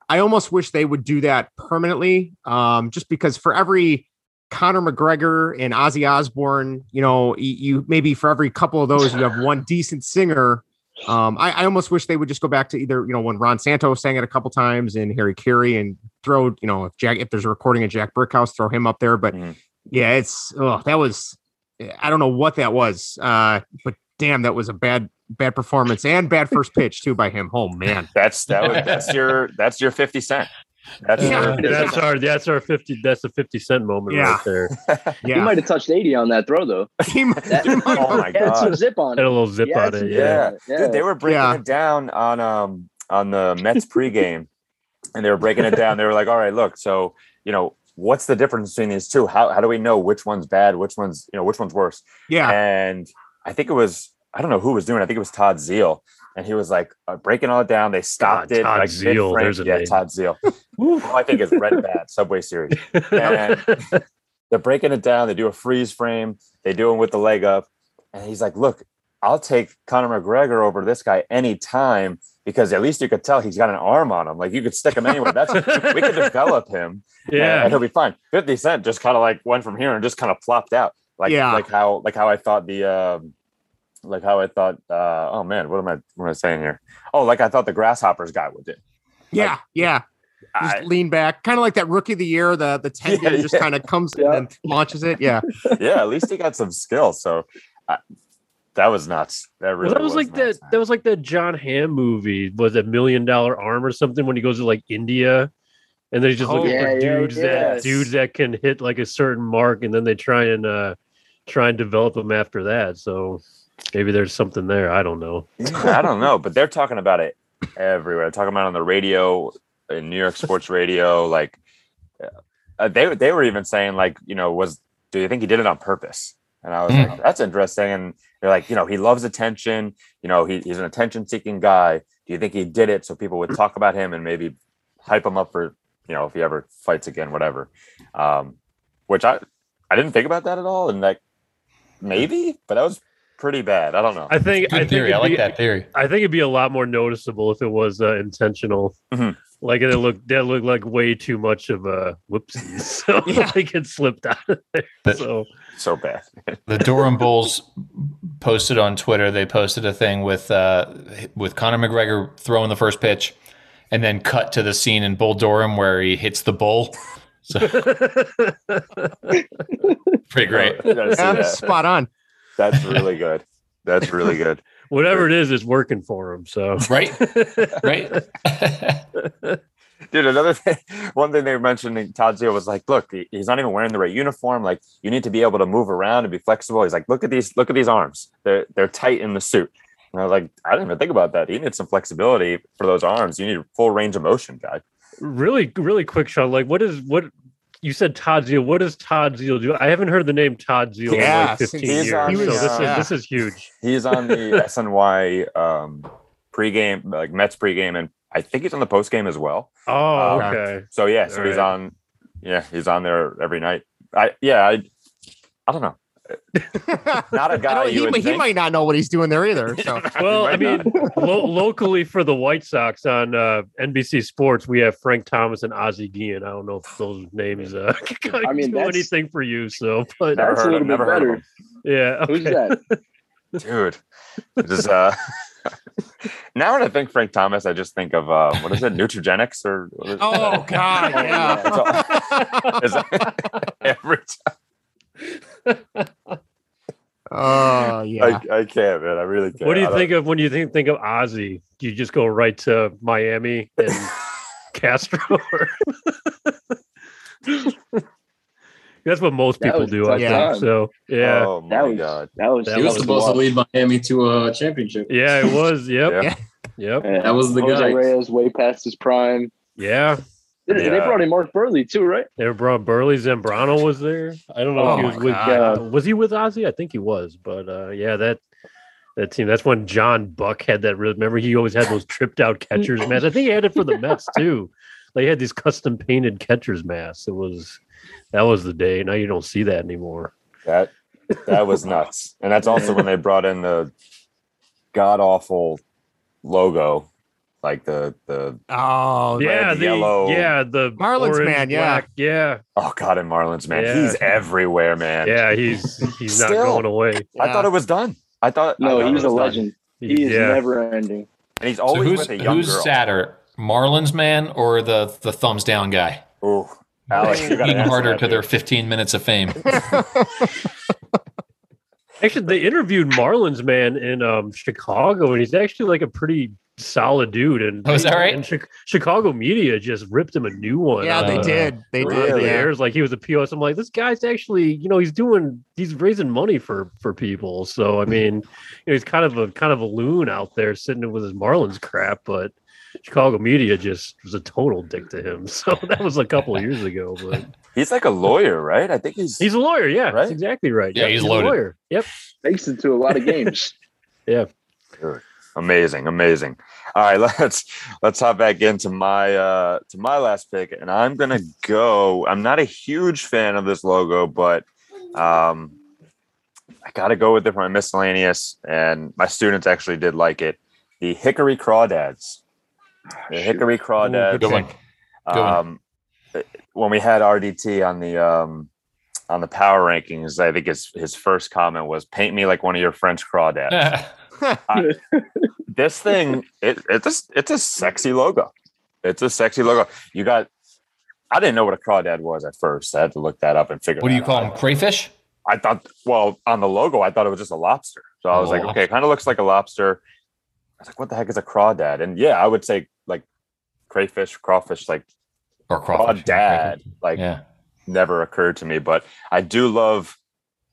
I almost wish they would do that permanently, um, just because for every Conor McGregor and Ozzy Osbourne, you know, you maybe for every couple of those, you have one decent singer. Um, I, I almost wish they would just go back to either, you know, when Ron Santo sang it a couple times and Harry Caray and throw, you know, if Jack, if there's a recording of Jack Brickhouse, throw him up there. But Mhm. yeah, it's, oh, that was, I don't know what that was. Uh, but damn, that was a bad, bad performance and bad first pitch too by him. Oh man. That's that. Was, that's your that's your fifty cent. That's Yeah. your, That's our that's our fifty that's a fifty cent moment Yeah. right there. He might have touched 80 on that throw, though. He might- That- he might Oh have- my He had some god! zip on Had a little zip He on it. zip Yeah. Yeah. Dude, they were breaking Yeah. it down on um on the Mets pregame, and they were breaking it down. They were like, "All right, look, so you know." What's the difference between these two? How, how do we know which one's bad, which one's you know which one's worse? yeah. And I think it was I don't know who was doing. it. I think it was Todd Zeile, and he was like uh, breaking all it down. They stopped God, it. Todd like Zeile, there's a yeah, name. Todd Zeile. All I think is Red Bat Subway Series. And they're breaking it down. They do a freeze frame. They do him with the leg up, and he's like, "Look, I'll take Conor McGregor over this guy anytime because at least you could tell he's got an arm on him. Like you could stick him anywhere. That's we could develop him, and, Yeah. and he'll be fine." Fifty Cent just kind of like went from here and just kind of plopped out, like Yeah. like how like how I thought the. Um, like how I thought, uh, oh man, what am I what am I saying here? Oh, like I thought the grasshoppers guy would do. Yeah. Yeah. Just I, lean back, kind of like that rookie of the year. The the tendon Yeah, just yeah. kind of comes Yeah. and launches it. Yeah, yeah, at least he got some skill. So uh, that was nuts. That really well, that was, like nuts, that. That was like the Jon Hamm movie. Was a Million Dollar Arm or something? When he goes to like India, and then he's just Oh, looking yeah, for yeah, dudes yes. that dudes that can hit like a certain mark, and then they try and uh try and develop them after that. So maybe there's something there. I don't know. I don't know, but they're talking about it everywhere. They're talking about it on the radio, in New York sports radio. Like uh, they they were even saying like, you know, was do you think he did it on purpose? And I was Mm. like, that's interesting. And they're like, you know, he loves attention. You know, he, he's an attention seeking guy. Do you think he did it so people would talk about him and maybe hype him up for, you know, if he ever fights again, whatever. Um, which I I didn't think about that at all. And like maybe, but that was pretty bad. I don't know. I think I Good think theory. I like be- that theory. I think it'd be a lot more noticeable if it was uh, intentional. Mhm. Like it looked that looked like way too much of a whoopsies. So Yeah. like it slipped out of there. But- so so bad. The Durham Bulls posted on Twitter. They posted a thing with uh, with Conor McGregor throwing the first pitch, and then cut to the scene in Bull Durham where he hits the bull. So pretty great. You Yeah, spot on. That's really good. That's really good. whatever it is, it's working for him. So Right, right. Dude, another thing, one thing they mentioned in Tadzio was like, look, he's not even wearing the right uniform. Like, you need to be able to move around and be flexible. He's like, look at these, look at these arms. They're they're tight in the suit. And I was like, I didn't even think about that. You need some flexibility for those arms. You need full range of motion, guy. really, really quick, Sean. Like, what is what you said? Todd Zeile. What does Todd Zeile do? I haven't heard the name Todd Zeile in Yeah, like 15 he's years. on so this uh, is this is huge. He's on the SNY um, pregame, like Mets pregame, and I think he's on the postgame as well. Oh, Um, okay. So yeah, so All he's right. on. Yeah, he's on there every night. I yeah, I I don't know. Not a I guy know, he, he think. might not know what he's doing there either. So Well, I mean, lo- locally for the White Sox on uh, NBC Sports, we have Frank Thomas and Ozzie Guillen. I don't know if those names uh, I mean, do anything for you. So, but Never That's a little of, bit never better. him. yeah, Who's that? dude. It is uh now when I think Frank Thomas, I just think of uh what is it, Nutrigenics or what is it? Oh God, yeah. Is that- every Oh yeah. I, I can't, man. I really can't. What do you think of when you think think of Ozzy? Do you just go right to Miami and Castro? That's what most That people do. a I tough think. time. So yeah, Oh That my was god. that was That He was was supposed to lead Miami to a championship. yeah, it was. Yep, Yeah. Yeah. yep, Yeah. That was the Jose guy. Reyes way past his prime. yeah. They, they brought in Mark Buehrle too, right? They brought Buehrle Zambrano was there. I don't know Oh if he was with. God. Uh, was he with Ozzy? I think he was. But uh, yeah, that that team. That's when John Buck had that. Remember, he always had those tripped out catchers masks. I think he had it for the Mets too. They had these custom painted catchers masks. It was that was the day. Now you don't see that anymore. That that was nuts. And that's also when they brought in the god awful logo, like the the Oh yeah, the yellow. yeah the Marlins orange, man, yeah. black, yeah, oh god and Marlins, man. Yeah. He's everywhere, man. yeah. He's he's not going away. I Yeah. thought it was done. I thought I No, thought he's was a done. legend. He is yeah. never ending. And he's So always who's with a young who's girl. sadder, Marlins man or the the thumbs down guy? Ooh, Alex, you got Eating harder to their 15 minutes of fame. Actually, they interviewed Marlins man in um, Chicago, and he's actually like a pretty solid dude. And Oh, is that right? And Chi- Chicago media just ripped him a new one. Yeah, they uh, did. They did. the Yeah. airs like he was a POS. I'm like, this guy's actually, you know, he's doing, he's raising money for for people. So I mean, you know, he's kind of a kind of a loon out there sitting with his Marlins crap, but Chicago media just was a total dick to him. So that was a couple of years ago, but He's like a lawyer, right? I think he's he's a lawyer. Yeah, Right? that's exactly right. Yeah, Yep, he's a lawyer. Yep. Makes it to a lot of games. amazing, amazing. All right, let's let's hop back into my uh to my last pick, and I'm gonna go. I'm not a huge fan of this logo, but um I gotta go with it for my miscellaneous, and my students actually did like it. The Hickory Crawdads. The Hickory Crawdads. Good one. Good one. um, when we had RDT on the um, on the power rankings, I think his his first comment was "Paint me like one of your French crawdads." this thing, it, it's a, it's a sexy logo. It's a sexy logo. You got. I didn't know what a crawdad was at first. I had to look that up and figure. what do you call out. them? Crayfish? I thought. Well, on the logo, I thought it was just a lobster. So I was Oh, like, okay, it kind of looks like a lobster. I was like, what the heck is a crawdad? And yeah, I would say like crayfish, crawfish, like Or crawfish. crawdad, like Yeah. never occurred to me. But I do love.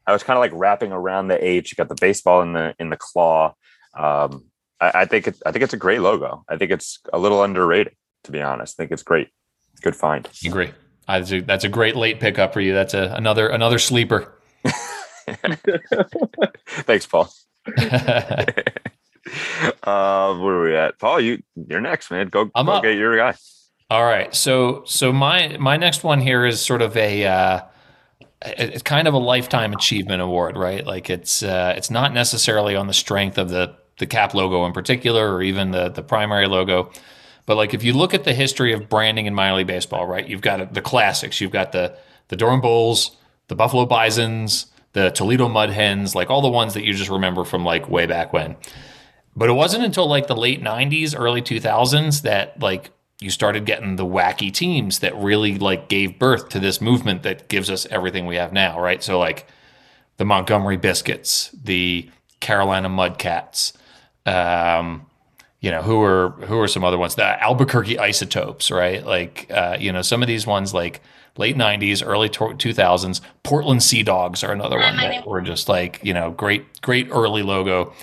I was kind of like wrapping around the H. You got the baseball in the in the claw. Um, I, I think it, I think it's a great logo. I think it's a little underrated, to be honest. I think it's great. Good find. Agree. I, that's, a, that's a great late pickup for you. That's a, another another sleeper. Thanks, Paul. uh, where are we at? Paul, you you're next, man. Go, I'm go up. get your guy. All right. So so my my next one here is sort of a uh, it- it's kind of a lifetime achievement award, right? Like it's uh, it's not necessarily on the strength of the the cap logo in particular, or even the the primary logo. But like if you look at the history of branding in minor league baseball, right? You've got the classics. You've got the the Durham Bulls, the Buffalo Bisons, the Toledo Mud Hens, like all the ones that you just remember from like way back when. But it wasn't until like the late 90s, early 2000s that like you started getting the wacky teams that really like gave birth to this movement that gives us everything we have now, right? So like the Montgomery Biscuits, the Carolina Mudcats, um, you know, who are who are some other ones? The Albuquerque Isotopes, right? Like uh, you know, some of these ones like late 90s, early to- 2000s, Portland Sea Dogs are another one that were just like, you know, great great early logo.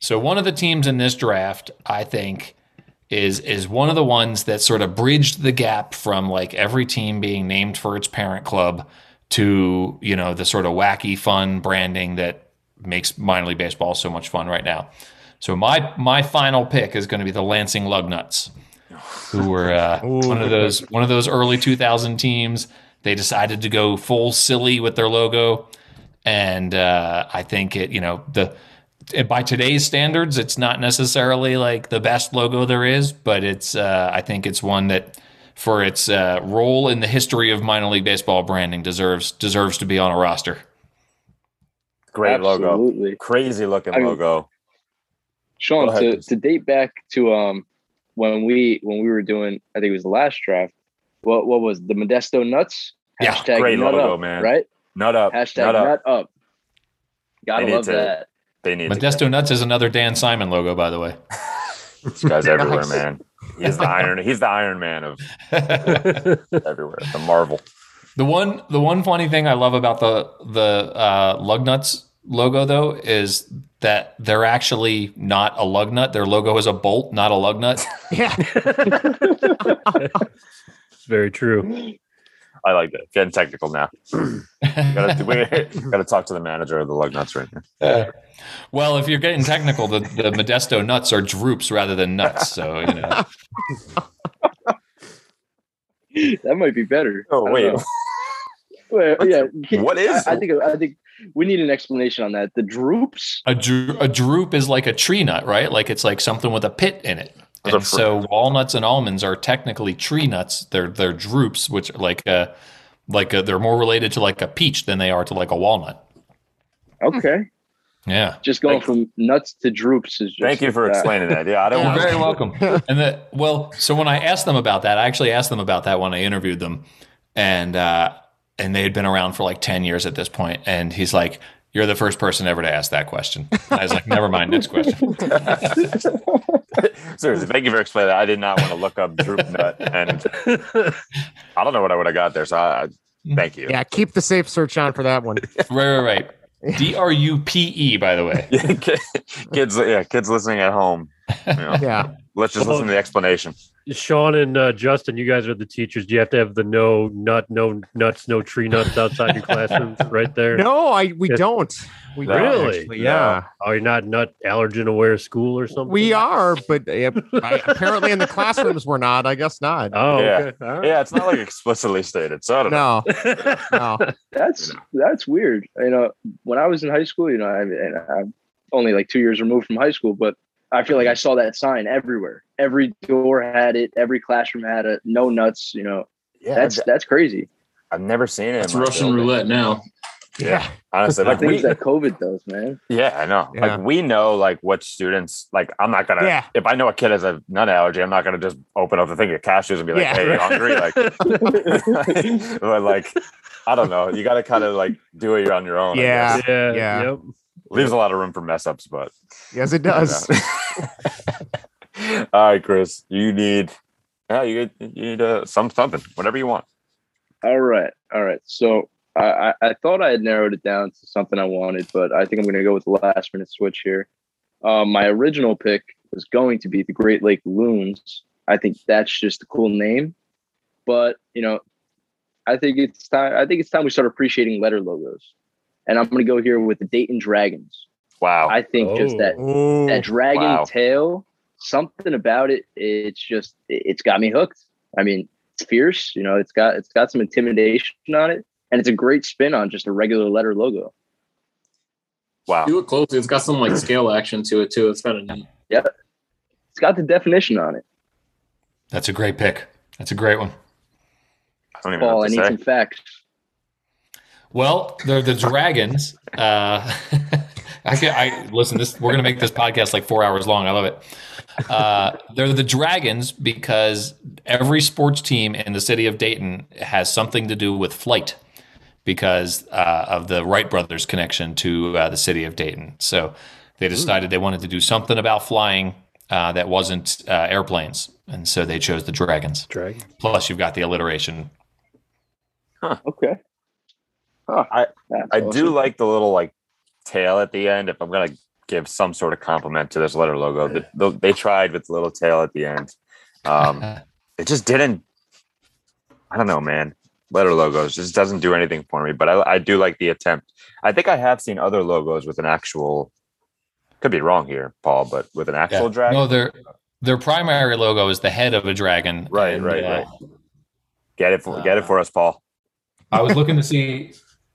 So one of the teams in this draft, I think, is is one of the ones that sort of bridged the gap from like every team being named for its parent club to you know the sort of wacky fun branding that makes minor league baseball so much fun right now. So my my final pick is going to be the Lansing Lugnuts, who were uh, one of those one of those early 2000 teams. They decided to go full silly with their logo, and uh, I think it you know the by today's standards, it's not necessarily like the best logo there is, but it's uh, I think it's one that for its uh, role in the history of minor league baseball branding deserves deserves to be on a roster. Great logo. Absolutely. Crazy looking I mean- logo. Sean, to, to date back to um when we when we were doing, I think it was the last draft. What what was the Modesto Nuts? Yeah, Hashtag great nut logo, up, man. Right? Nut up. Hashtag nut up. nut up. Gotta They need love to- that. They need to Modesto Nuts is another Dan Simon logo, by the way. This guy's everywhere, man. He's the Iron. He's the Iron Man of everywhere. The Marvel. The one the one funny thing I love about the the uh, Lugnuts logo though is that they're actually not a lug nut. Their logo is a bolt, not a lug nut. Yeah. It's very true. I like that. Getting technical now. gotta, we gotta talk to the manager of the lug nuts right now. well, if you're getting technical, the, the Modesto nuts are drupes rather than nuts. So you know, that might be better. Oh I wait. Well, yeah. what is- I, I think I think we need an explanation on that. The drupes. a, dro- a drupe is like a tree nut, right? Like it's like something with a pit in it. Those are And so walnuts and almonds are technically tree nuts. They're they're drupes, which are like a, like a, they're more related to like a peach than they are to like a walnut. Okay. Yeah. Just going Thank- from nuts to drupes is just thank you for uh, explaining that. Yeah, I don't. You're very welcome. And the well, so when I asked them about that, I actually asked them about that when I interviewed them, and uh, and they had been around for like ten years at this point, and he's like, "You're the first person ever to ask that question." I was like, "Never mind, next question." Seriously, thank you for explaining that. I did not want to look up drupe nut, and I don't know what I would have got there. So I, I- thank you. Yeah. Keep the safe search on for that one. Right, right, right. D R U P E, by the way. kids, yeah, kids listening at home. You know, Yeah. let's just listen to the explanation. Sean and uh, Justin, you guys are the teachers. Do you have to have the no nut, no nuts, no tree nuts outside your classrooms right there? No, I we Yes. don't. We No. don't, Really? actually, yeah. Are you not nut allergen aware school or something? We are, but uh, I- apparently in the classrooms we're not. I guess not. Oh, Yeah. okay. All right. Yeah, it's not like explicitly stated. So I don't know. No, no. That's that's weird. You know, when I was in high school, you know, I, and I'm only like two years removed from high school, but I feel like I mm-hmm. saw that sign everywhere. Every door had it. Every classroom had it. No nuts. You know, Yeah, that's I've, that's crazy. I've never seen it. It's Russian building. roulette now. Yeah, honestly, like Things we, that COVID does, man. yeah, I know. Yeah. Like we know, like what students like. I'm not gonna. Yeah. If I know a kid has a nut allergy, I'm not gonna just open up the thing of cashews and be like, Yeah. "Hey, you hungry?" Like, but like, I don't know. You got to kind of like do it on your own. Yeah. Yeah. Yeah. Yep. Leaves a lot of room for mess ups, but Yes, it does. all right, Chris, you need yeah, you, you need uh, some something, whatever you want. All right, all right. So I, I, I thought I had narrowed it down to something I wanted, but I think I'm going to go with the last minute switch here. Um, my original pick was going to be the Great Lake Loons. I think that's just a cool name, but you know, I think it's time. I think it's time we start appreciating letter logos, and I'm going to go here with the Dayton Dragons. Wow, I think just that oh. Ooh. that dragon Wow. tail, something about it. It's just it- it's got me hooked. I mean, it's fierce. You know, it's got it's got some intimidation on it, and it's a great spin on just a regular letter logo. wow. Do it closely. It's got some like scale action to it too. It's kind of neat. Yeah. It's got the definition on it. That's a great pick. That's a great one. I don't even know Paul, I what need to say. some facts. Well, they're the dragons. Uh, I can I listen. This we're gonna make this podcast like four hours long. I love it. Uh, they're the dragons because every sports team in the city of Dayton has something to do with flight because uh, of the Wright brothers connection to uh, the city of Dayton. So they decided they wanted to do something about flying uh, that wasn't uh, airplanes, and so they chose the dragons. Dragon. Plus, you've got the alliteration. Huh. Okay. Huh. I- I awesome. do like the little like tail at the end. If I'm gonna give some sort of compliment to this letter logo, the, the, they tried with the little tail at the end. Um, it just didn't. I don't know, man. Letter logos just doesn't do anything for me. But I, I do like the attempt. I think I have seen other logos with an actual. Could be wrong here, Paul, but with an actual Yeah. dragon. No, their their primary logo is the head of a dragon. Right, And, right, uh, right. Get it for get it for us, Paul. I was looking to see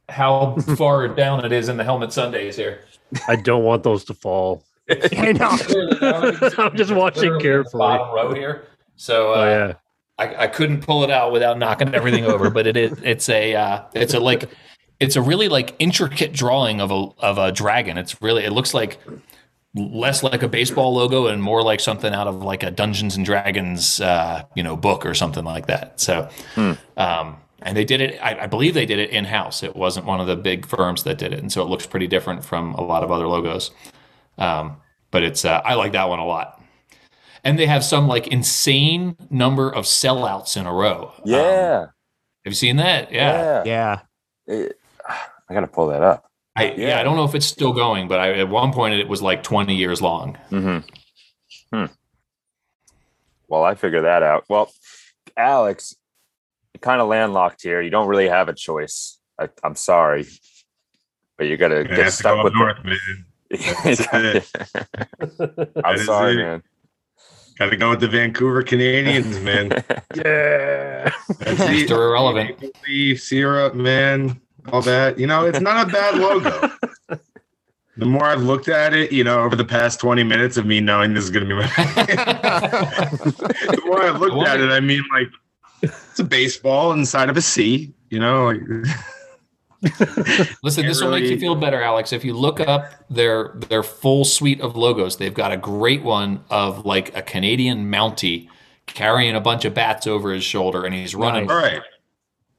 how far down it is in the helmet Sundays here. I don't want those to fall. I know. I'm just watching carefully. Bottom row here. So uh, Oh yeah. I, I couldn't pull it out without knocking everything over. But it is it's a uh, it's a like it's a really like intricate drawing of a of a dragon. It's really it looks like less like a baseball logo and more like something out of like a Dungeons and Dragons uh, you know book or something like that. So um, and they did it. I, I believe they did it in house. It wasn't one of the big firms that did it, and so it looks pretty different from a lot of other logos. Um, but it's uh, I like that one a lot. And they have some like insane number of sellouts in a row. Um, Yeah, have you seen that? Yeah. yeah. Yeah. It- I gotta pull that up. I yeah. Yeah. I don't know if it's still going, but I, at one point it was like 20 years long. Mm-hmm. Hmm. Well, I figured that out. Well, Alex, you're kind of landlocked here. You don't really have a choice. I, I'm sorry, but you're gonna Gonna get have to stuck go with up north, man. the. That I'm is sorry, it. man. Got to go with the Vancouver Canadians, man. Yeah. That's the- Mr. Irrelevant. Leaf syrup, man. All that. You know, it's not a bad logo. the more I've looked at it, you know, over the past 20 minutes of me knowing this is going to be my. the more I've looked at it, I mean, like, it's a baseball inside of a C, you know, like. Listen, Can't this will make you feel better, Alex. If you look up their their full suite of logos, they've got a great one of like a Canadian Mountie carrying a bunch of bats over his shoulder, and he's running. All right.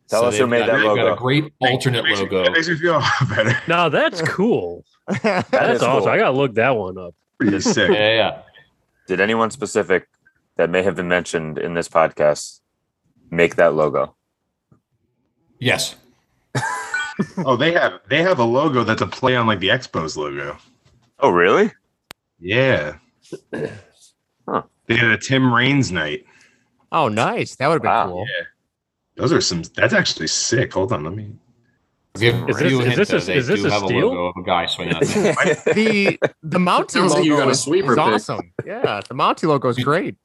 Tell us who they've made got- that they've got logo. a great alternate Makes logo. That makes me feel better. Now that's cool. That That's awesome. cool. I gotta look that one up. Pretty sick. Yeah, yeah. Did anyone specific that may have been mentioned in this podcast make that logo? Yes. Oh, they have they have a logo that's a play on like the Expos logo. Oh, really? Yeah. Huh. They had a Tim Raines night. Oh, nice. That would have been Wow. cool. Yeah. Those are some. That's actually sick. Hold on, let me. I'll give Is you this- a is this a- though, is this a have a logo of a guy swinging. The the Mountie Sounds like you logo got a is, sweeper is pick. awesome. Yeah, the Mountie logo is great.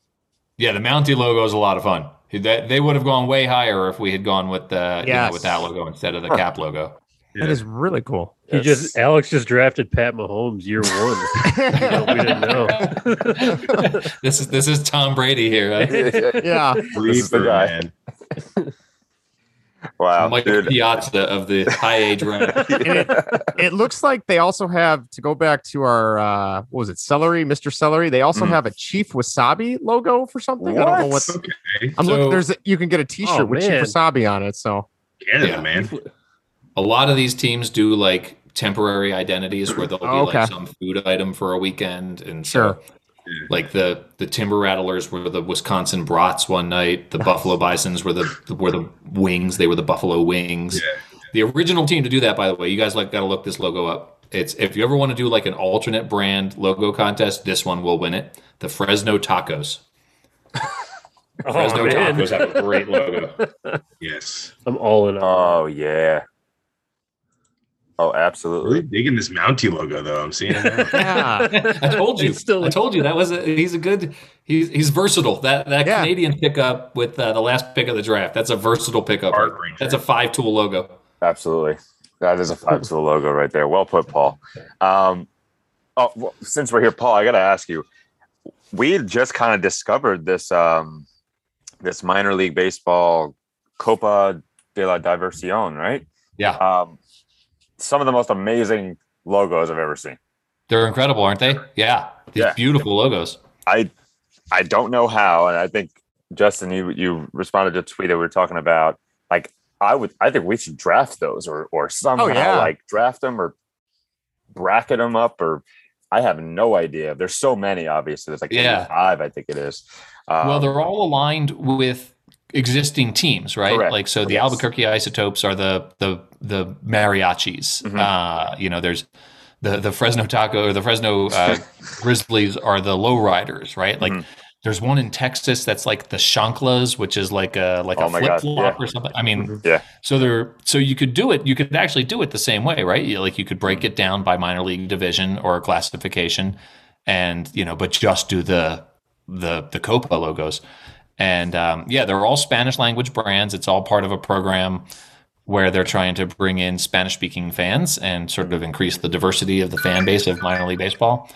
Yeah, the Mountie logo is a lot of fun. They, they would have gone way higher if we had gone with the you know, with that logo instead of the cap logo. That is really cool. He just Alex just drafted Pat Mahomes year one. You know, we didn't know. this is this is Tom Brady here. Right? Yeah. This is the guy. Man. Wow, Mike dude. Piazza of the high age rank. And it, it looks like they also have to go back to our uh what was it, celery, Mr. Celery. They also Mm. have a Chief Wasabi logo for something. I don't know What? what. Okay. I'm So- looking. There's a, you can get a T-shirt Oh, with Chief. Wasabi on it. So Canada, Yeah. man. A lot of these teams do like temporary identities where there'll be Oh, okay. like some food item for a weekend, and so Sure. Like the the Timber Rattlers were the Wisconsin Brats one night. The Buffalo Bisons were the were the Wings. They were the Buffalo Wings. The original team to do that, by the way, you guys like got to look this logo up. It's if you ever want to do like an alternate brand logo contest, this one will win it. The Fresno Tacos. Oh, Fresno man. Tacos have a great logo. Yes. I'm all in. Oh yeah. Oh, absolutely. Really digging this Mountie logo though. I'm seeing it. Yeah. I told you. Still- I told you that was a, he's a good. He's he's versatile. That that Yeah. Canadian pickup with uh, the last pick of the draft. That's a versatile pickup. Heartbreaker. That's a five tool logo. Absolutely. That is a five tool logo right there. Well put, Paul. Um, oh, well, since we're here, Paul, I got to ask you. We just kind of discovered this um, this minor league baseball Copa de la Diversión, right? Yeah, Um, some of the most amazing logos I've ever seen. they're incredible, aren't they? Yeah, these Yeah. beautiful logos. I I don't know how, and I think Justin, you you responded to a tweet that we were talking about. Like, I would, I think we should draft those, or or somehow yeah. like draft them or bracket them up, or I have no idea. There's so many, obviously. There's like Yeah. five, I think it is. Um, well, they're all aligned with existing teams, right? Correct. Like so, the Yes. Albuquerque Isotopes are the the the mariachis. Mhm. Uh, you know, there's the the Fresno Taco or the Fresno uh, Grizzlies are the lowriders, right? Like. Mhm. There's one in Texas that's like the Chanclas, which is like a like Oh a flip flop yeah. or something. I mean, Yeah. So there, so you could do it. You could actually do it the same way, right? You, like you could break it down by minor league division or classification, and you know, but just do the the the Copa logos. And um, yeah, they're all Spanish language brands. It's all part of a program where they're trying to bring in Spanish speaking fans and sort of increase the diversity of the fan base of minor league baseball.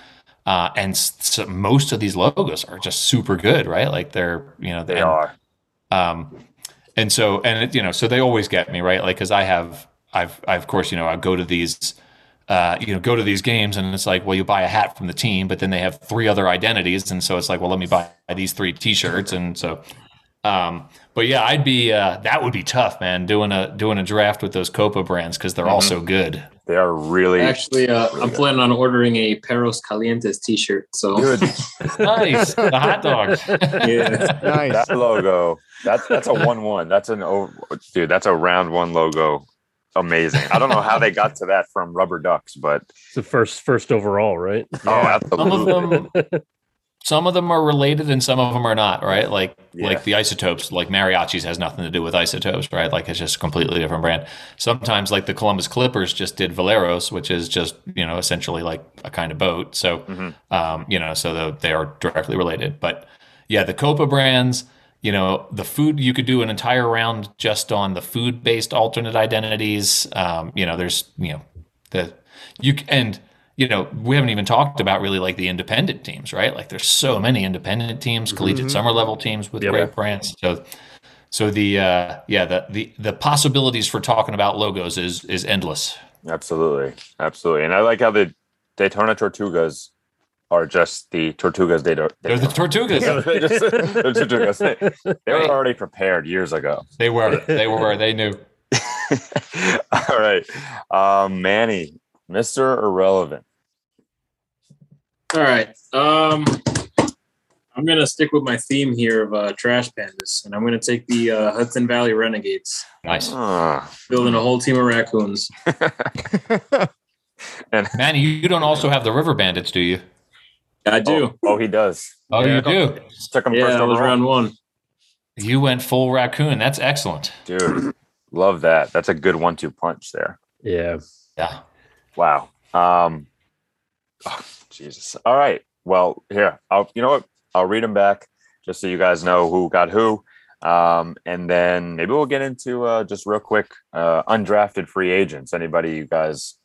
Uh, and so most of these logos are just super good, right? Like they're, you know, they and- are. um, and so, and it, you know, so they always get me right, like because I have, I've, I of course, you know, I go to these, uh, you know, go to these games, and it's like, well, you buy a hat from the team, but then they have three other identities, and so it's like, well, let me buy these three T-shirts, and so, um, but yeah, I'd be, uh, that would be tough, man, doing a doing a draft with those Copa brands because they're all so good. They are really Actually, uh, really I'm good. planning on ordering a Perros Calientes T-shirt. So Good. Nice, the hot dog. yeah, Nice. that logo. That's that's a one one. That's an oh, dude. That's a round one logo. Amazing. I don't know how they got to that from Rubber Ducks, but It's the first first overall, right? oh, Some of absolutely. them, some of them are related, and some of them are not. Right, like Yeah. like the isotopes, like mariachis has nothing to do with isotopes, right? Like it's just a completely different brand. Sometimes, like the Columbus Clippers just did Veleros, which is just you know essentially like a kind of boat. So, Mhm. um, you know, so the, they are directly related. But yeah, the Copa brands. You know, the food you could do an entire round just on the food-based alternate identities. Um, you know, there's you know the you and you know we haven't even talked about really like the independent teams right like there's so many independent teams collegiate summer level teams with Yep. great brands so so the uh yeah the the the possibilities for talking about logos is is endless Absolutely, absolutely. And I like how the Daytona Tortugas are just the Tortugas. They don't. they're the tortugas They're just- they're Tortugas. They, they were already prepared years ago. they were they were they knew All right, um, Manny, Mister Irrelevant. All right. Um, I'm gonna stick with my theme here of uh, trash pandas, and I'm gonna take the uh, Hudson Valley Renegades, nice Ah. building a whole team of raccoons. manny you don't also have the river bandits do you I do. Oh, oh, he does. oh Yeah. you do Took him yeah, first that was overall. round one. you went full raccoon that's excellent Dude, love that. That's a good one-two punch there. Yeah. yeah Wow. Um, oh, Jesus. All right. Well, here. I'll. You know what? I'll read them back just so you guys know who got who. Um, and then maybe we'll get into uh, just real quick uh, undrafted free agents. Anybody you guys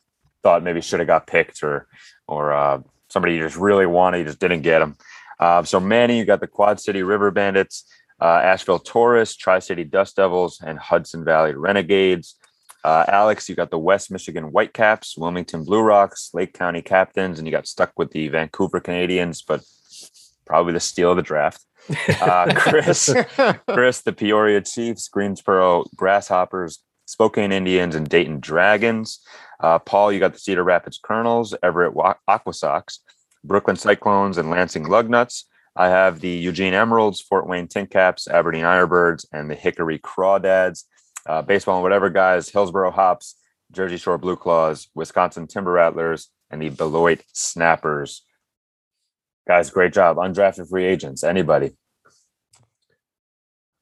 thought maybe should have got picked or or uh, somebody you just really wanted, you just didn't get them. Uh, so Manny, you got the Quad City River Bandits, uh, Asheville Tourists, Tri City Dust Devils, and Hudson Valley Renegades. Uh, Alex, you got the West Michigan Whitecaps, Wilmington Blue Rocks, Lake County Captains, and you got stuck with the Vancouver Canadians, but probably the steal of the draft. Uh, Chris, Chris, the Peoria Chiefs, Greensboro Grasshoppers, Spokane Indians, and Dayton Dragons. Uh, Paul, you got the Cedar Rapids Kernels, Everett Wa- Aqua Sox, Brooklyn Cyclones, and Lansing Lugnuts. I have the Eugene Emeralds, Fort Wayne Tin Caps, Aberdeen Ironbirds, and the Hickory Crawdads. Uh, baseball and whatever guys, Hillsboro Hops, Jersey Shore Blue Claws, Wisconsin Timber Rattlers, and the Beloit Snappers. Guys, great job. Undrafted free agents. Anybody?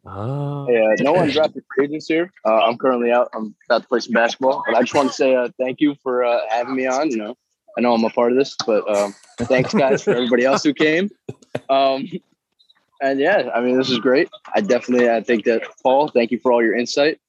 Uh, Hey, uh, no undrafted free agents here. Uh, I'm currently out. I'm about to play some basketball, but I just want to say uh, thank you for uh, having me on. You know, I know I'm a part of this, but um, thanks, guys, for everybody else who came. Um, and yeah, I mean, this is great. I definitely, I think that Paul, thank you for all your insight.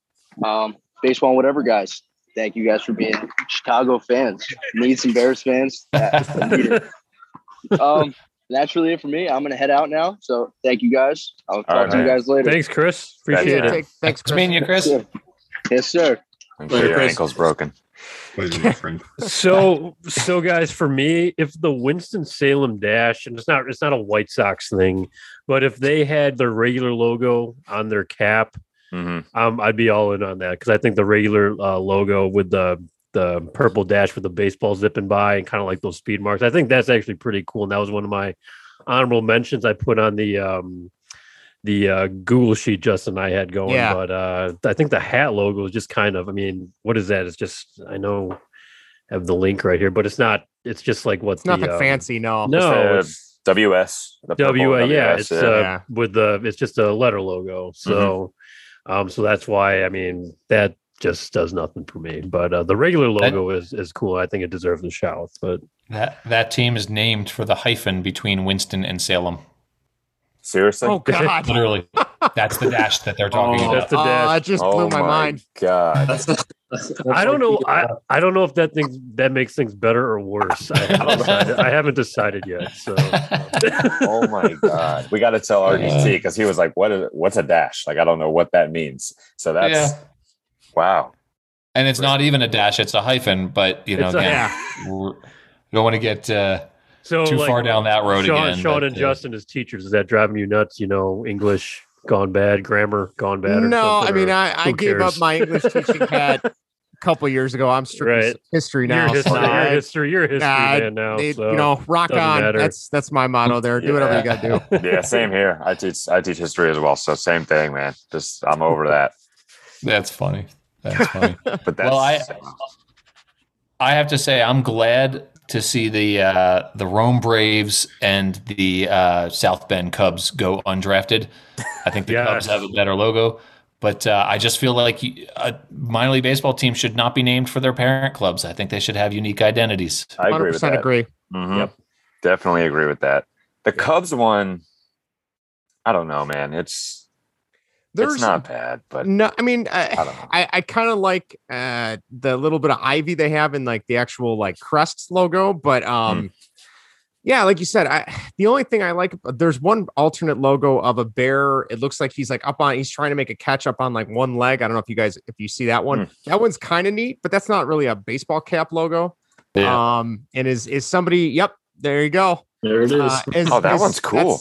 Um, baseball and whatever, guys. Thank you guys for being Chicago fans. Need some Bears fans. Yeah, I need it. um, that's really it for me. I'm gonna head out now. So thank you guys. I'll talk right, to you guys later. thanks, Chris. Appreciate Yeah. it. Thanks, It's mean you, Chris. Yes, sir. I'm sure your Chris. ankle's broken. Pleasure, my friend. so so guys for me if the winston salem dash and it's not it's not a white sox thing but if they had their regular logo on their cap hmm um, i'd be all in on that because i think the regular uh, logo with the the purple dash with the baseball zipping by and kind of like those speed marks i think that's actually pretty cool and that was one of my honorable mentions i put on the um the uh, Google sheet Justin and I had going, Yeah. but uh, I think the hat logo is just kind of. I mean, what is that? It's just I know I have the link right here, but it's not. It's just like what's nothing the, um, fancy. No. No, Just it's the WS. The purple W. Yeah, WS, it's uh, Yeah. with the. It's just a letter logo. So, um, so that's why I mean that just does nothing for me. But uh, the regular logo is is cool. I think it deserves a shout. But That that team is named for the hyphen between Winston and Salem. Seriously? Oh God. Literally, that's the dash that they're talking Oh, about. that's the Oh, dash. it just Oh blew my, mind. God. That's, that's I don't know. I, I don't know if that thing that makes things better or worse. I haven't decided, I haven't decided yet. So oh my God. We got to tell RDT because he was like, "What is what's a dash?" Like I don't know what that means. So that's Yeah. wow. and it's not even a dash; it's a hyphen. But you know, It's a- again, Yeah. we're- we don't want to get uh, so too like, far down that road Sean, again. Sean but, and uh, Justin as teachers is that driving you nuts? You know, English gone bad, grammar gone bad. or No, I mean or I, I who gave up my English teaching hat a couple years ago. I'm strictly Right. history You're now. a history, so you're history, you're a history Nah, man now. they- so you know, rock on. matter. That's that's my motto there. Do whatever you got to do. Yeah, same here. I teach I teach history as well. So same thing, man. Just I'm over that. That's funny. That's funny. But that's Well, I- I have to say, I'm glad to see the uh, the Rome Braves and the uh, South Bend Cubs go undrafted. I think the Yes. Cubs have a better logo, but uh, I just feel like a minor league baseball team should not be named for their parent clubs. I think they should have unique identities. I agree 100% that. agree. Mhm. Yep. Definitely agree with that. The Cubs one, I don't know, man. It's There's it's not bad, but no. I mean, I I. I, I kind of like uh, the little bit of ivy they have in like the actual like crest logo, but um, yeah, like you said, I the only thing I like there's one alternate logo of a bear. It looks like he's like up on he's trying to make a catch up on like one leg. I don't know if you guys if you see that one. That one's kind of neat, but that's not really a baseball cap logo. Yeah. Um, and is is somebody? Yep, there you go. There it is. Uh, is- Oh, that is- one's cool.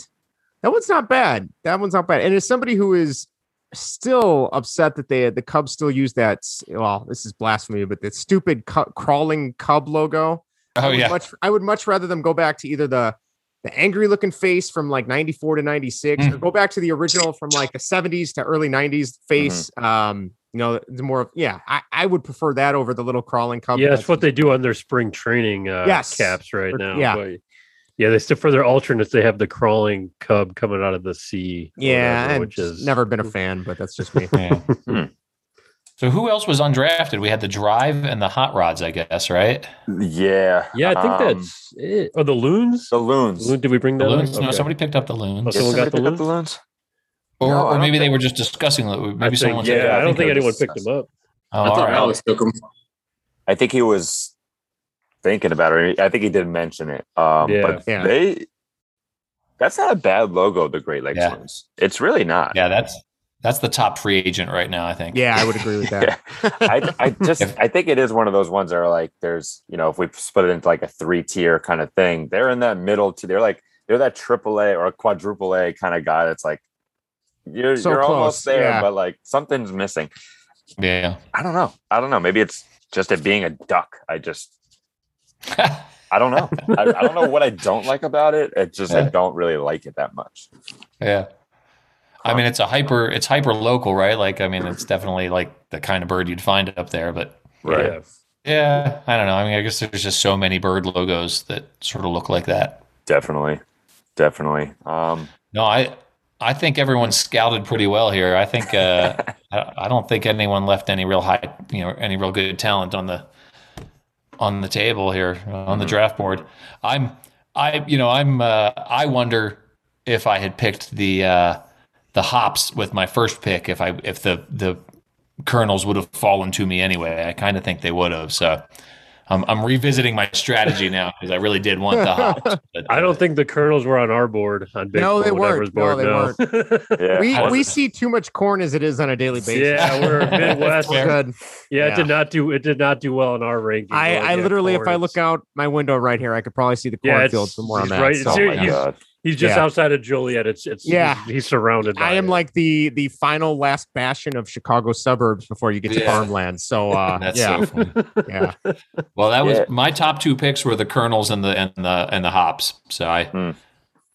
That one's not bad. That one's not bad. And as somebody who is still upset that they the Cubs still use that. Well, this is blasphemy, but the stupid cu- crawling Cub logo. I Oh would yeah, much, I would much rather them go back to either the the angry looking face from like 94 to 96 or Mm. go back to the original from like the 70s to early 90s face um you know the more of yeah I, I would prefer that over the little crawling cub yeah, it's what they do on their spring training uh, Yes. caps right Or- now. yeah. but yeah. They still for their alternates. They have the crawling cub coming out of the sea. yeah whatever, and which is never been a fan but that's just me Yeah. Hmm. So who else was undrafted? We had the Drive and the Hot Rods, I guess, right? yeah. Yeah, I think um, that's it. Oh, the loons. the loons. Loon- Did we bring The? Loons. up? No, Okay. somebody picked up the Oh, Loons, someone got the Somebody pick up loons. loons. or, No, or maybe they were just discussing. it. Maybe I someone think, said, yeah, I don't think it anyone was picked them up. Oh, I thought right. Alex took him. I think he was thinking about it. I think he did mention it. Um, Yeah. but Yeah. they that's not a bad logo, the Great Lakes Yeah. Loons. It's really not. Yeah, that's that's the top free agent right now. I think. yeah i would agree with that I, I just I think it is one of those ones that are like there's you know if we split it into like a three tier kind of thing they're in that middle to they're like they're that triple A or quadruple A kind of guy that's like you're So you're close, almost there yeah. but like something's missing Yeah. I don't know. I don't know. Maybe it's just it being a duck. I just I don't know. I, I don't know what I don't like about it. It just I don't really like it that much. Yeah. I mean, it's a hyper, it's hyper local, right? Like, I mean, it's definitely like the kind of bird you'd find up there, but Right. Yeah. yeah, I don't know. I mean, I guess there's just so many bird logos that sort of look like that. Definitely. Definitely. Um No, I, I think everyone scouted pretty well here. I think, uh, I, I don't think anyone left any real high, you know, any real good talent on the, on the table here on the draft board. I'm, I, you know, I'm, uh, I wonder if I had picked the, uh, the hops with my first pick, if I, if the, the kernels would have fallen to me anyway. I kind of think they would have. So I'm, I'm revisiting my strategy now because I really did want the hops. But, I don't uh, think the kernels were on our board on Big No, they Bull, whatever's weren't. No, board. they no. yeah. We we see too much corn as it is on a daily basis. yeah, we're Midwest. We're good. Yeah, Yeah. it did not do it did not do well in our ranking. I, I yeah, literally, if I look out my window right here, I could probably see the Yeah, it's- cornfield somewhere on he's that. right- so- Oh my He's- god. He's just Yeah. outside of Joliet. It's it's Yeah. he's, he's surrounded. By I am it. like the the final last bastion of Chicago suburbs before you get to Yeah. farmland. So uh, That's yeah, so funny. yeah. Well, that was Yeah. my top two picks were the kernels and the and the and the hops. So I Hmm.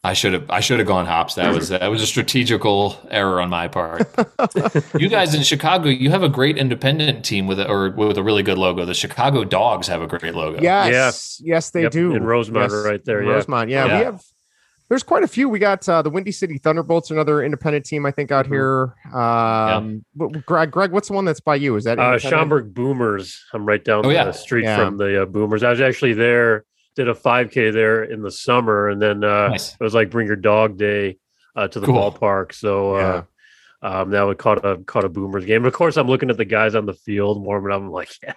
I should have I should have gone hops. That was that was a strategical error on my part. you guys in Chicago, you have a great independent team with a, or with a really good logo. The Chicago Dogs have a great logo. Yes, yes, yes, they Yep, do. in Rosemont Yes, right there, in yeah. Rosemont. Yeah, Yeah. we have. There's quite a few. We got uh, the Windy City Thunderbolts, another independent team, I think, out here. Um, but Greg, Greg, what's the one that's by you? Is that uh. Schaumburg Boomers. I'm right down Oh, the yeah. street Yeah. from the uh, Boomers. I was actually there. Did a 5K there in the summer, and then uh, Nice. it was like Bring Your Dog Day uh, to the Cool. ballpark. So uh, um, that would caught a caught a Boomers game. Of course, I'm looking at the guys on the field warming up. I'm like, yeah,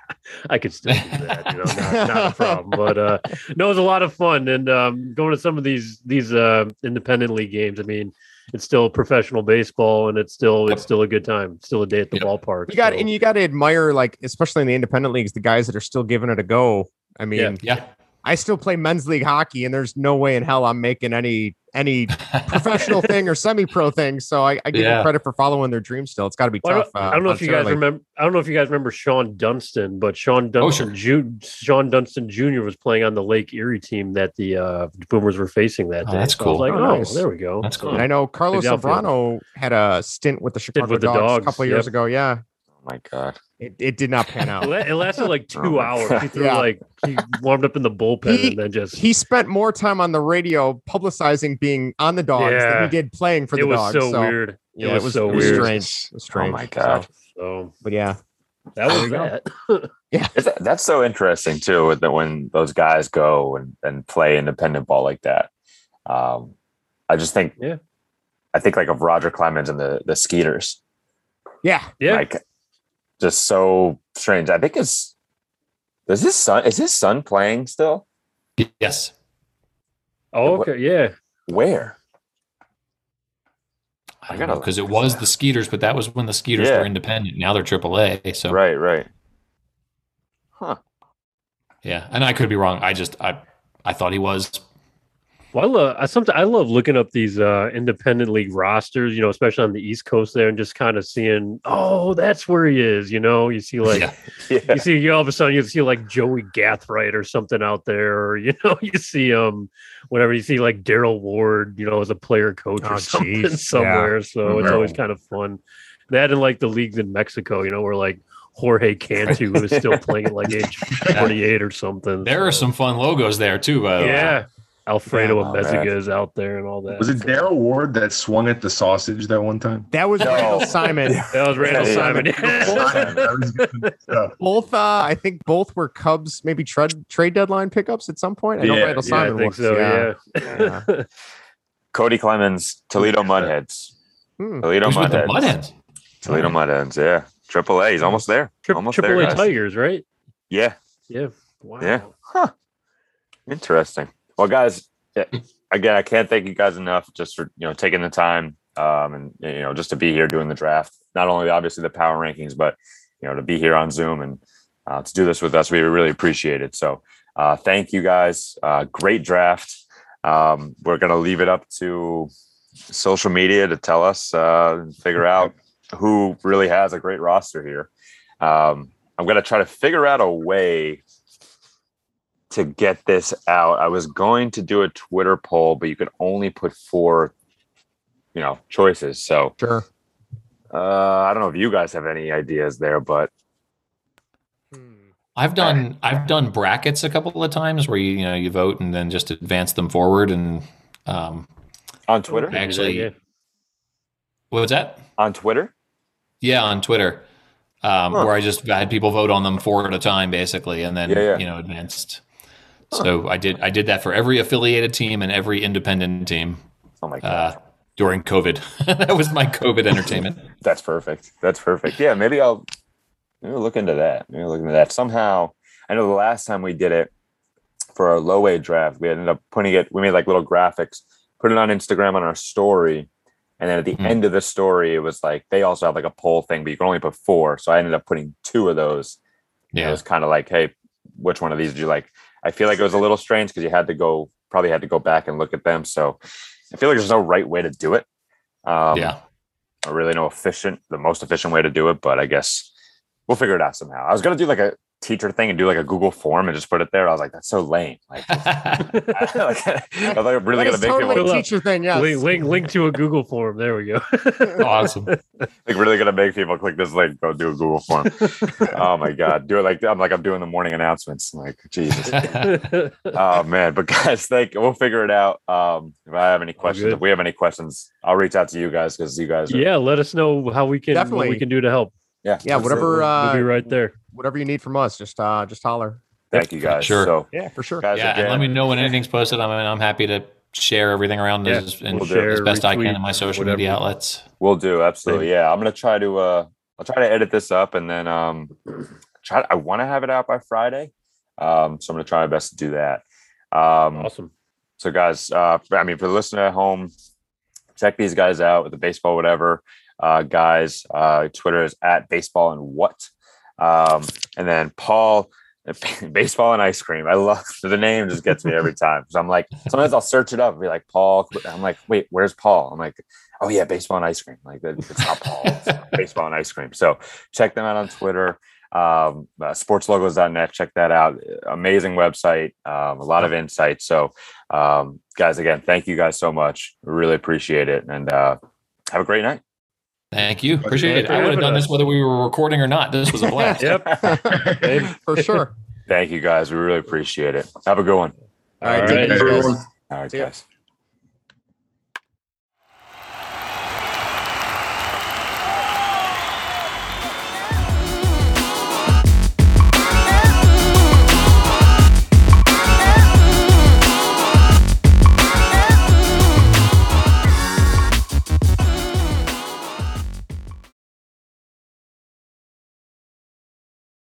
I could still do that. You know, not, not a problem. But uh, no, it was a lot of fun, and um, going to some of these these uh, independent league games. I mean, it's still professional baseball, and it's still it's still a good time. It's still a day at the Yep. ballpark. You got so- and you got to admire, like especially in the independent leagues, the guys that are still giving it a go. I mean, Yeah. Yeah. I still play men's league hockey, and there's no way in hell I'm making any any professional thing or semi-pro thing. So I, I give Yeah. them credit for following their dream. Still, it's got to be Well, I tough. don't, uh, I don't know if you guys remember. I don't know if you guys remember Shawon Dunston, but Shawon Oh, Dunston, Ju- Shawon Dunston Jr. was playing on the Lake Erie team that the uh, Boomers were facing that Oh, day. that's So I was cool. like, Oh, oh, nice. there we go. That's cool. And I know Carlos Good outfield. Zambrano had a stint with the Chicago with the Dogs, Dogs, a couple years yep. ago. Yeah, Oh my god. It, it did not pan out. it lasted like Oh two my hours. He threw Yeah. like he warmed up in the bullpen He- and then just he spent more time on the radio publicizing being on the dogs than he did playing for it the dogs. so, weird. Yeah, it was, so it was weird. strange. It was strange. Oh my god. So But yeah, that was There that. Is that, that's so interesting too. That when those guys go and, and play independent ball like that, um, I just think, Yeah. I think like of Roger Clemens and the the Skeeters, yeah. Yeah, like just so strange. I think his does his son is his son playing still? Yes. oh, okay. Yeah. Where? I I don't gotta know because it was at the Skeeters, but that was when the Skeeters Yeah. were independent. Now they're AAA. So Right, right. Huh. yeah, and I could be wrong. I just I I thought he was. Well, I love I sometimes I love looking up these uh independent league rosters, you know, especially on the East Coast there, and just kind of seeing, oh, that's where he is. You know, you see like yeah. Yeah. you see you all of a sudden you see like Joey Gathright or something out there, or you know, you see um whatever you see like Daryl Ward, you know, as a player coach or Oh, something geez. somewhere. So it's always kind of fun. That and like the leagues in Mexico, you know, where like Jorge Cantu is still playing at like age 48 or something. There are some fun logos there too. By the way. yeah. Alfredo Yeah. Amezaga is out there and all that. Was it Daryl Ward that swung at the sausage that one time? That was No. Randall Simon. That was Randall Yeah, Simon. That was. Both, uh, I think both were Cubs, maybe trade trade deadline pickups at some point. I know Yeah, Randall yeah, I think was. so. yeah. Yeah. Cody Clemens, Toledo Mudheads. Hmm. Toledo Who's Mudheads. Mudhens? Toledo Mudheads, yeah. Triple A. He's almost there. Tri- almost Triple there. A guys. Tigers, right? Yeah. Yeah. Wow. Yeah. Huh. Interesting. Well, guys, again, I can't thank you guys enough just for you know taking the time um, and you know just to be here doing the draft. Not only obviously the power rankings, but you know to be here on Zoom and uh, to do this with us. We really appreciate it. So uh, thank you guys. Uh, great draft. Um, we're gonna leave it up to social media to tell us uh, figure out who really has a great roster here. Um, I'm gonna try to figure out a way to get this out. I was going to do a Twitter poll, but you could only put four, you know, choices. So Sure. uh, I don't know if you guys have any ideas there, but I've done I've done brackets a couple of times where you you know you vote and then just advance them forward and um, on Twitter, actually what was that? on Twitter, Yeah, on Twitter, um, Huh. where I just I had people vote on them four at a time, basically, and then Yeah, yeah. you know advanced. So I did I did that for every affiliated team and every independent team oh my god, uh, during COVID. that was my COVID entertainment. that's perfect. That's perfect. Yeah, maybe I'll maybe I'll look into that. Maybe I'll look into that somehow. I know the last time we did it for our low A draft, we ended up putting it. We made like little graphics, put it on Instagram on our story, and then at the Mhm. end of the story, it was like they also have like a poll thing, but you can only put four. So I ended up putting two of those. And It Yeah, was kind of like, hey, which one of these do you like? I feel like it was a little strange because you had to go, probably had to go back and look at them. So I feel like there's no right way to do it. Um, yeah. or really no efficient, the most efficient way to do it, but I guess we'll figure it out somehow. I was gonna do like a teacher thing and do like a Google form and just put it there. I was like, that's so lame. Like, like, I thought I'm really That gonna make totally people a teacher thing. Yes. Link, link, link to a Google form. There we go. awesome. like really gonna make people click this link, go do a Google form. oh my god, do it like I'm like I'm doing the morning announcements. I'm like Jesus. oh man, but guys, thank we'll figure it out. Um, if I have any questions, if we have any questions, I'll reach out to you guys because you guys. Are, yeah, let us know how we can what Definitely. we can do to help. yeah, yeah, whatever. We'll be Uh, right there. Whatever you need from us, just uh, just holler. Thank you guys. Sure. So, Yeah, for sure. guys, yeah, and let me know when anything's posted. I'm I'm happy to share everything around Yeah, as, and we'll do. as Share, best I can in my social whatever. media outlets. We'll do absolutely. Yeah, I'm gonna try to. uh I'll try to edit this up and then um try. I want to have it out by Friday. Um, so I'm gonna try my best to do that. Um, Awesome. So, guys, uh, I mean, for the listener at home, check these guys out with the baseball, whatever. Uh, guys, uh, Twitter is at baseball and what. Um, and then Paul, baseball and ice cream. I love the name; just gets me every time. So I'm like, sometimes I'll search it up and be like, Paul. I'm like, wait, where's Paul? I'm like, oh yeah, baseball and ice cream. Like it's not Paul, it's baseball and ice cream. So check them out on Twitter. Um, uh, sportslogos.net. Check that out. Amazing website. Um, a lot of insight. So, um, guys, again, thank you guys so much. Really appreciate it, and uh, have a great night. Thank you. Appreciate it. I would have done this whether we were recording or not. This was a blast. Yep. for sure. Thank you guys. We really appreciate it. Have a good one. All right, All take right. care, guys. All right, guys.